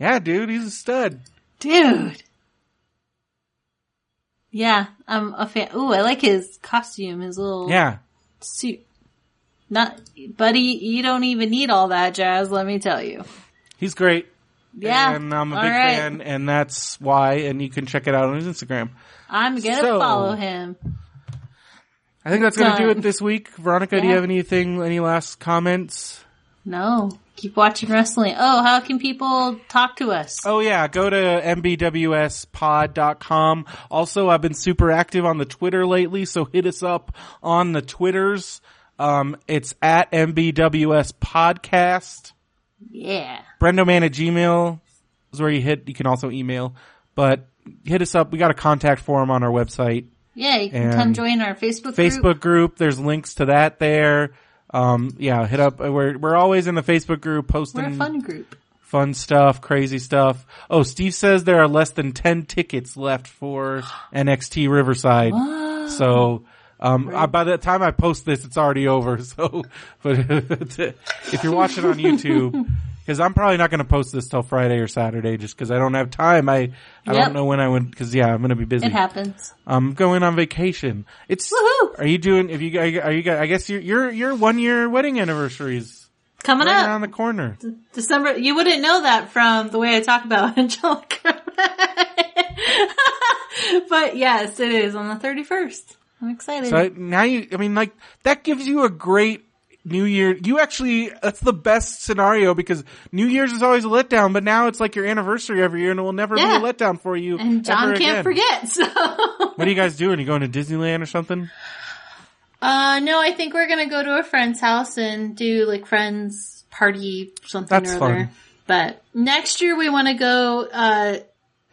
Yeah, dude, he's a stud. Dude. Yeah, I'm a fan. Ooh, I like his costume, his little Yeah, suit. Not, buddy, you don't even need all that jazz, let me tell you. he's great. Yeah. and I'm a big right. fan, and that's why. And you can check it out on his Instagram. I'm gonna So- follow him. I think that's gonna do it this week. Veronica, do you have anything? Any last comments? No, keep watching wrestling. Oh, how can people talk to us? Oh yeah, go to mbwspod.com. Also, I've been super active on the Twitter lately, so hit us up on the Twitters. Um, it's at mbws podcast. Yeah. Brendoman at Gmail is where you hit. You can also email, but hit us up. We got a contact form on our website, Yeah, you can come join our Facebook group. Facebook group. There's links to that there. Um, yeah, hit up. We're we're always in the Facebook group posting We're a fun group. fun stuff, crazy stuff. Oh, Steve says there are less than 10 tickets left for NXT Riverside. So, um, uh, by the time I post this, it's already over. So, but if you're watching on YouTube, cause I'm probably not going to post this till Friday or Saturday just cause I don't have time. I, I Yep. don't know when I would, cause yeah, I'm going to be busy. It happens. I'm going on vacation. It's, Woohoo! are you doing, if you, are you, I guess your, your, your one year wedding anniversaries Coming right up. around the corner. December, you wouldn't know that from the way I talk about Angelico. but yes, it is on the 31st. I'm excited. So now you, I mean, like that gives you a great New Year. You actually, that's the best scenario because New Year's is always a letdown, but now it's like your anniversary every year, and it will never Yeah. be a letdown for you. and John can't again. forget, so. What are you guys doing? Are you going to Disneyland or something? Uh, no, I think we're gonna go to a friend's house and do like friends party something That's or fun. other. But next year we want to go, uh,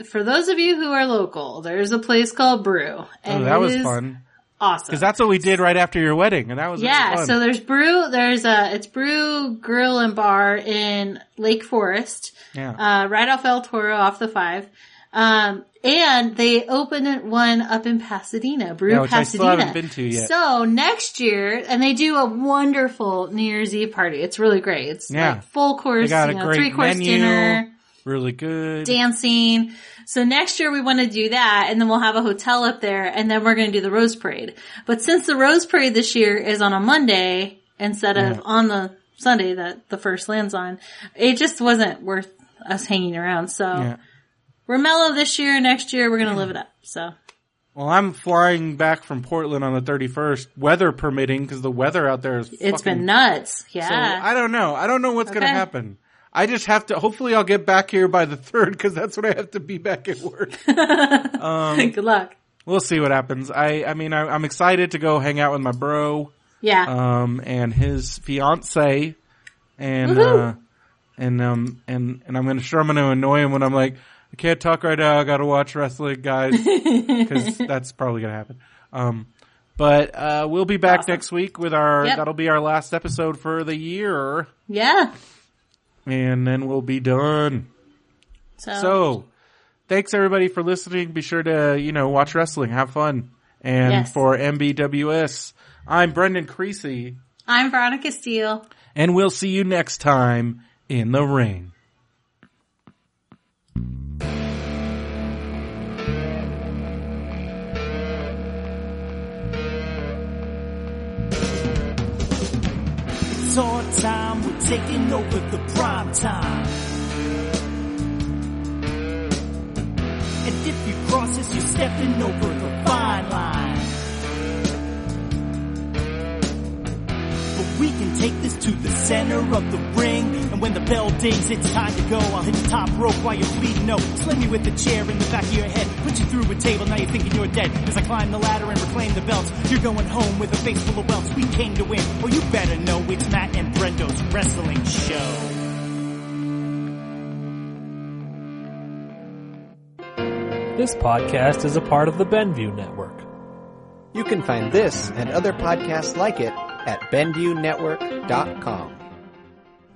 for those of you who are local, there's a place called Brew. Oh, that was is fun Awesome. because that's what we did right after your wedding, and that was really Yeah, fun. so there's brew, there's a, it's brew grill and bar in Lake Forest, yeah. uh, right off El Toro off the five. Um, and they opened one up in Pasadena, Brew Yeah, which I still Pasadena. haven't been to yet. So next year, and they do a wonderful New Year's Eve party. It's really great. It's Yeah. like full course, They got a you know, great three course menu. dinner really good. dancing. So next year we want to do that and then we'll have a hotel up there and then we're going to do the Rose Parade. But since the Rose Parade this year is on a Monday instead of Yeah. on the Sunday that the first lands on, it just wasn't worth us hanging around. So Yeah. we're mellow this year. Next year we're going to live it up. So Well, I'm flying back from Portland on the 31st, weather permitting, because the weather out there is. it's fucking been nuts. So Yeah. I don't know. I don't know what's going to happen. I just have to. Hopefully, I'll get back here by the third because that's when I have to be back at work. Good luck. we'll see what happens. I. I mean, I, I'm excited to go hang out with my bro, Yeah. um, and his fiance, and uh, and um, and and I'm gonna sure I'm gonna annoy him when I'm like, I can't talk right now. I got to watch wrestling, guys, because that's probably gonna happen. Um, but uh, we'll be back Awesome. next week with our. Yep. That'll be our last episode for the year. yeah. And then we'll be done. So, So thanks everybody for listening. Be sure to, you know, watch wrestling, have fun. And Yes. for MBWS, I'm Brendan Creasy, I'm Veronica Steele. and we'll see you next time in the ring. It's our time, we're taking over the prime time. And if you cross us, you're stepping over the fine line. We can take this to the center of the ring. And when the bell dings, it's time to go. I'll hit the top rope while you're bleeding. No, sling me with a chair in the back of your head. Put you through a table, now you're thinking you're dead. As I climb the ladder and reclaim the belts, you're going home with a face full of welts. We came to win. Oh, you better know it's Matt and Brendo's wrestling show. This podcast is a part of the Benview Network. You can find this and other podcasts like it at BenviewNetwork.com.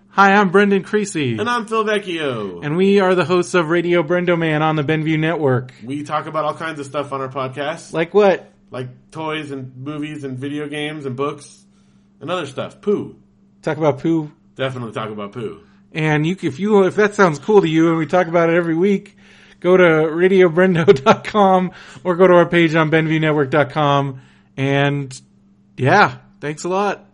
Hi, I'm Brendan Creasy. And I'm Phil Vecchio. And we are the hosts of Radio Brendo Man on the Benview Network. we talk about all kinds of stuff on our podcast, Like what? like toys and movies and video games and books and other stuff. Poo. Talk about poo. Definitely talk about poo. And you, if you, if that sounds cool to you and we talk about it every week, go to radiobrendo.com or go to our page on benviewnetwork.com. And yeah, thanks a lot.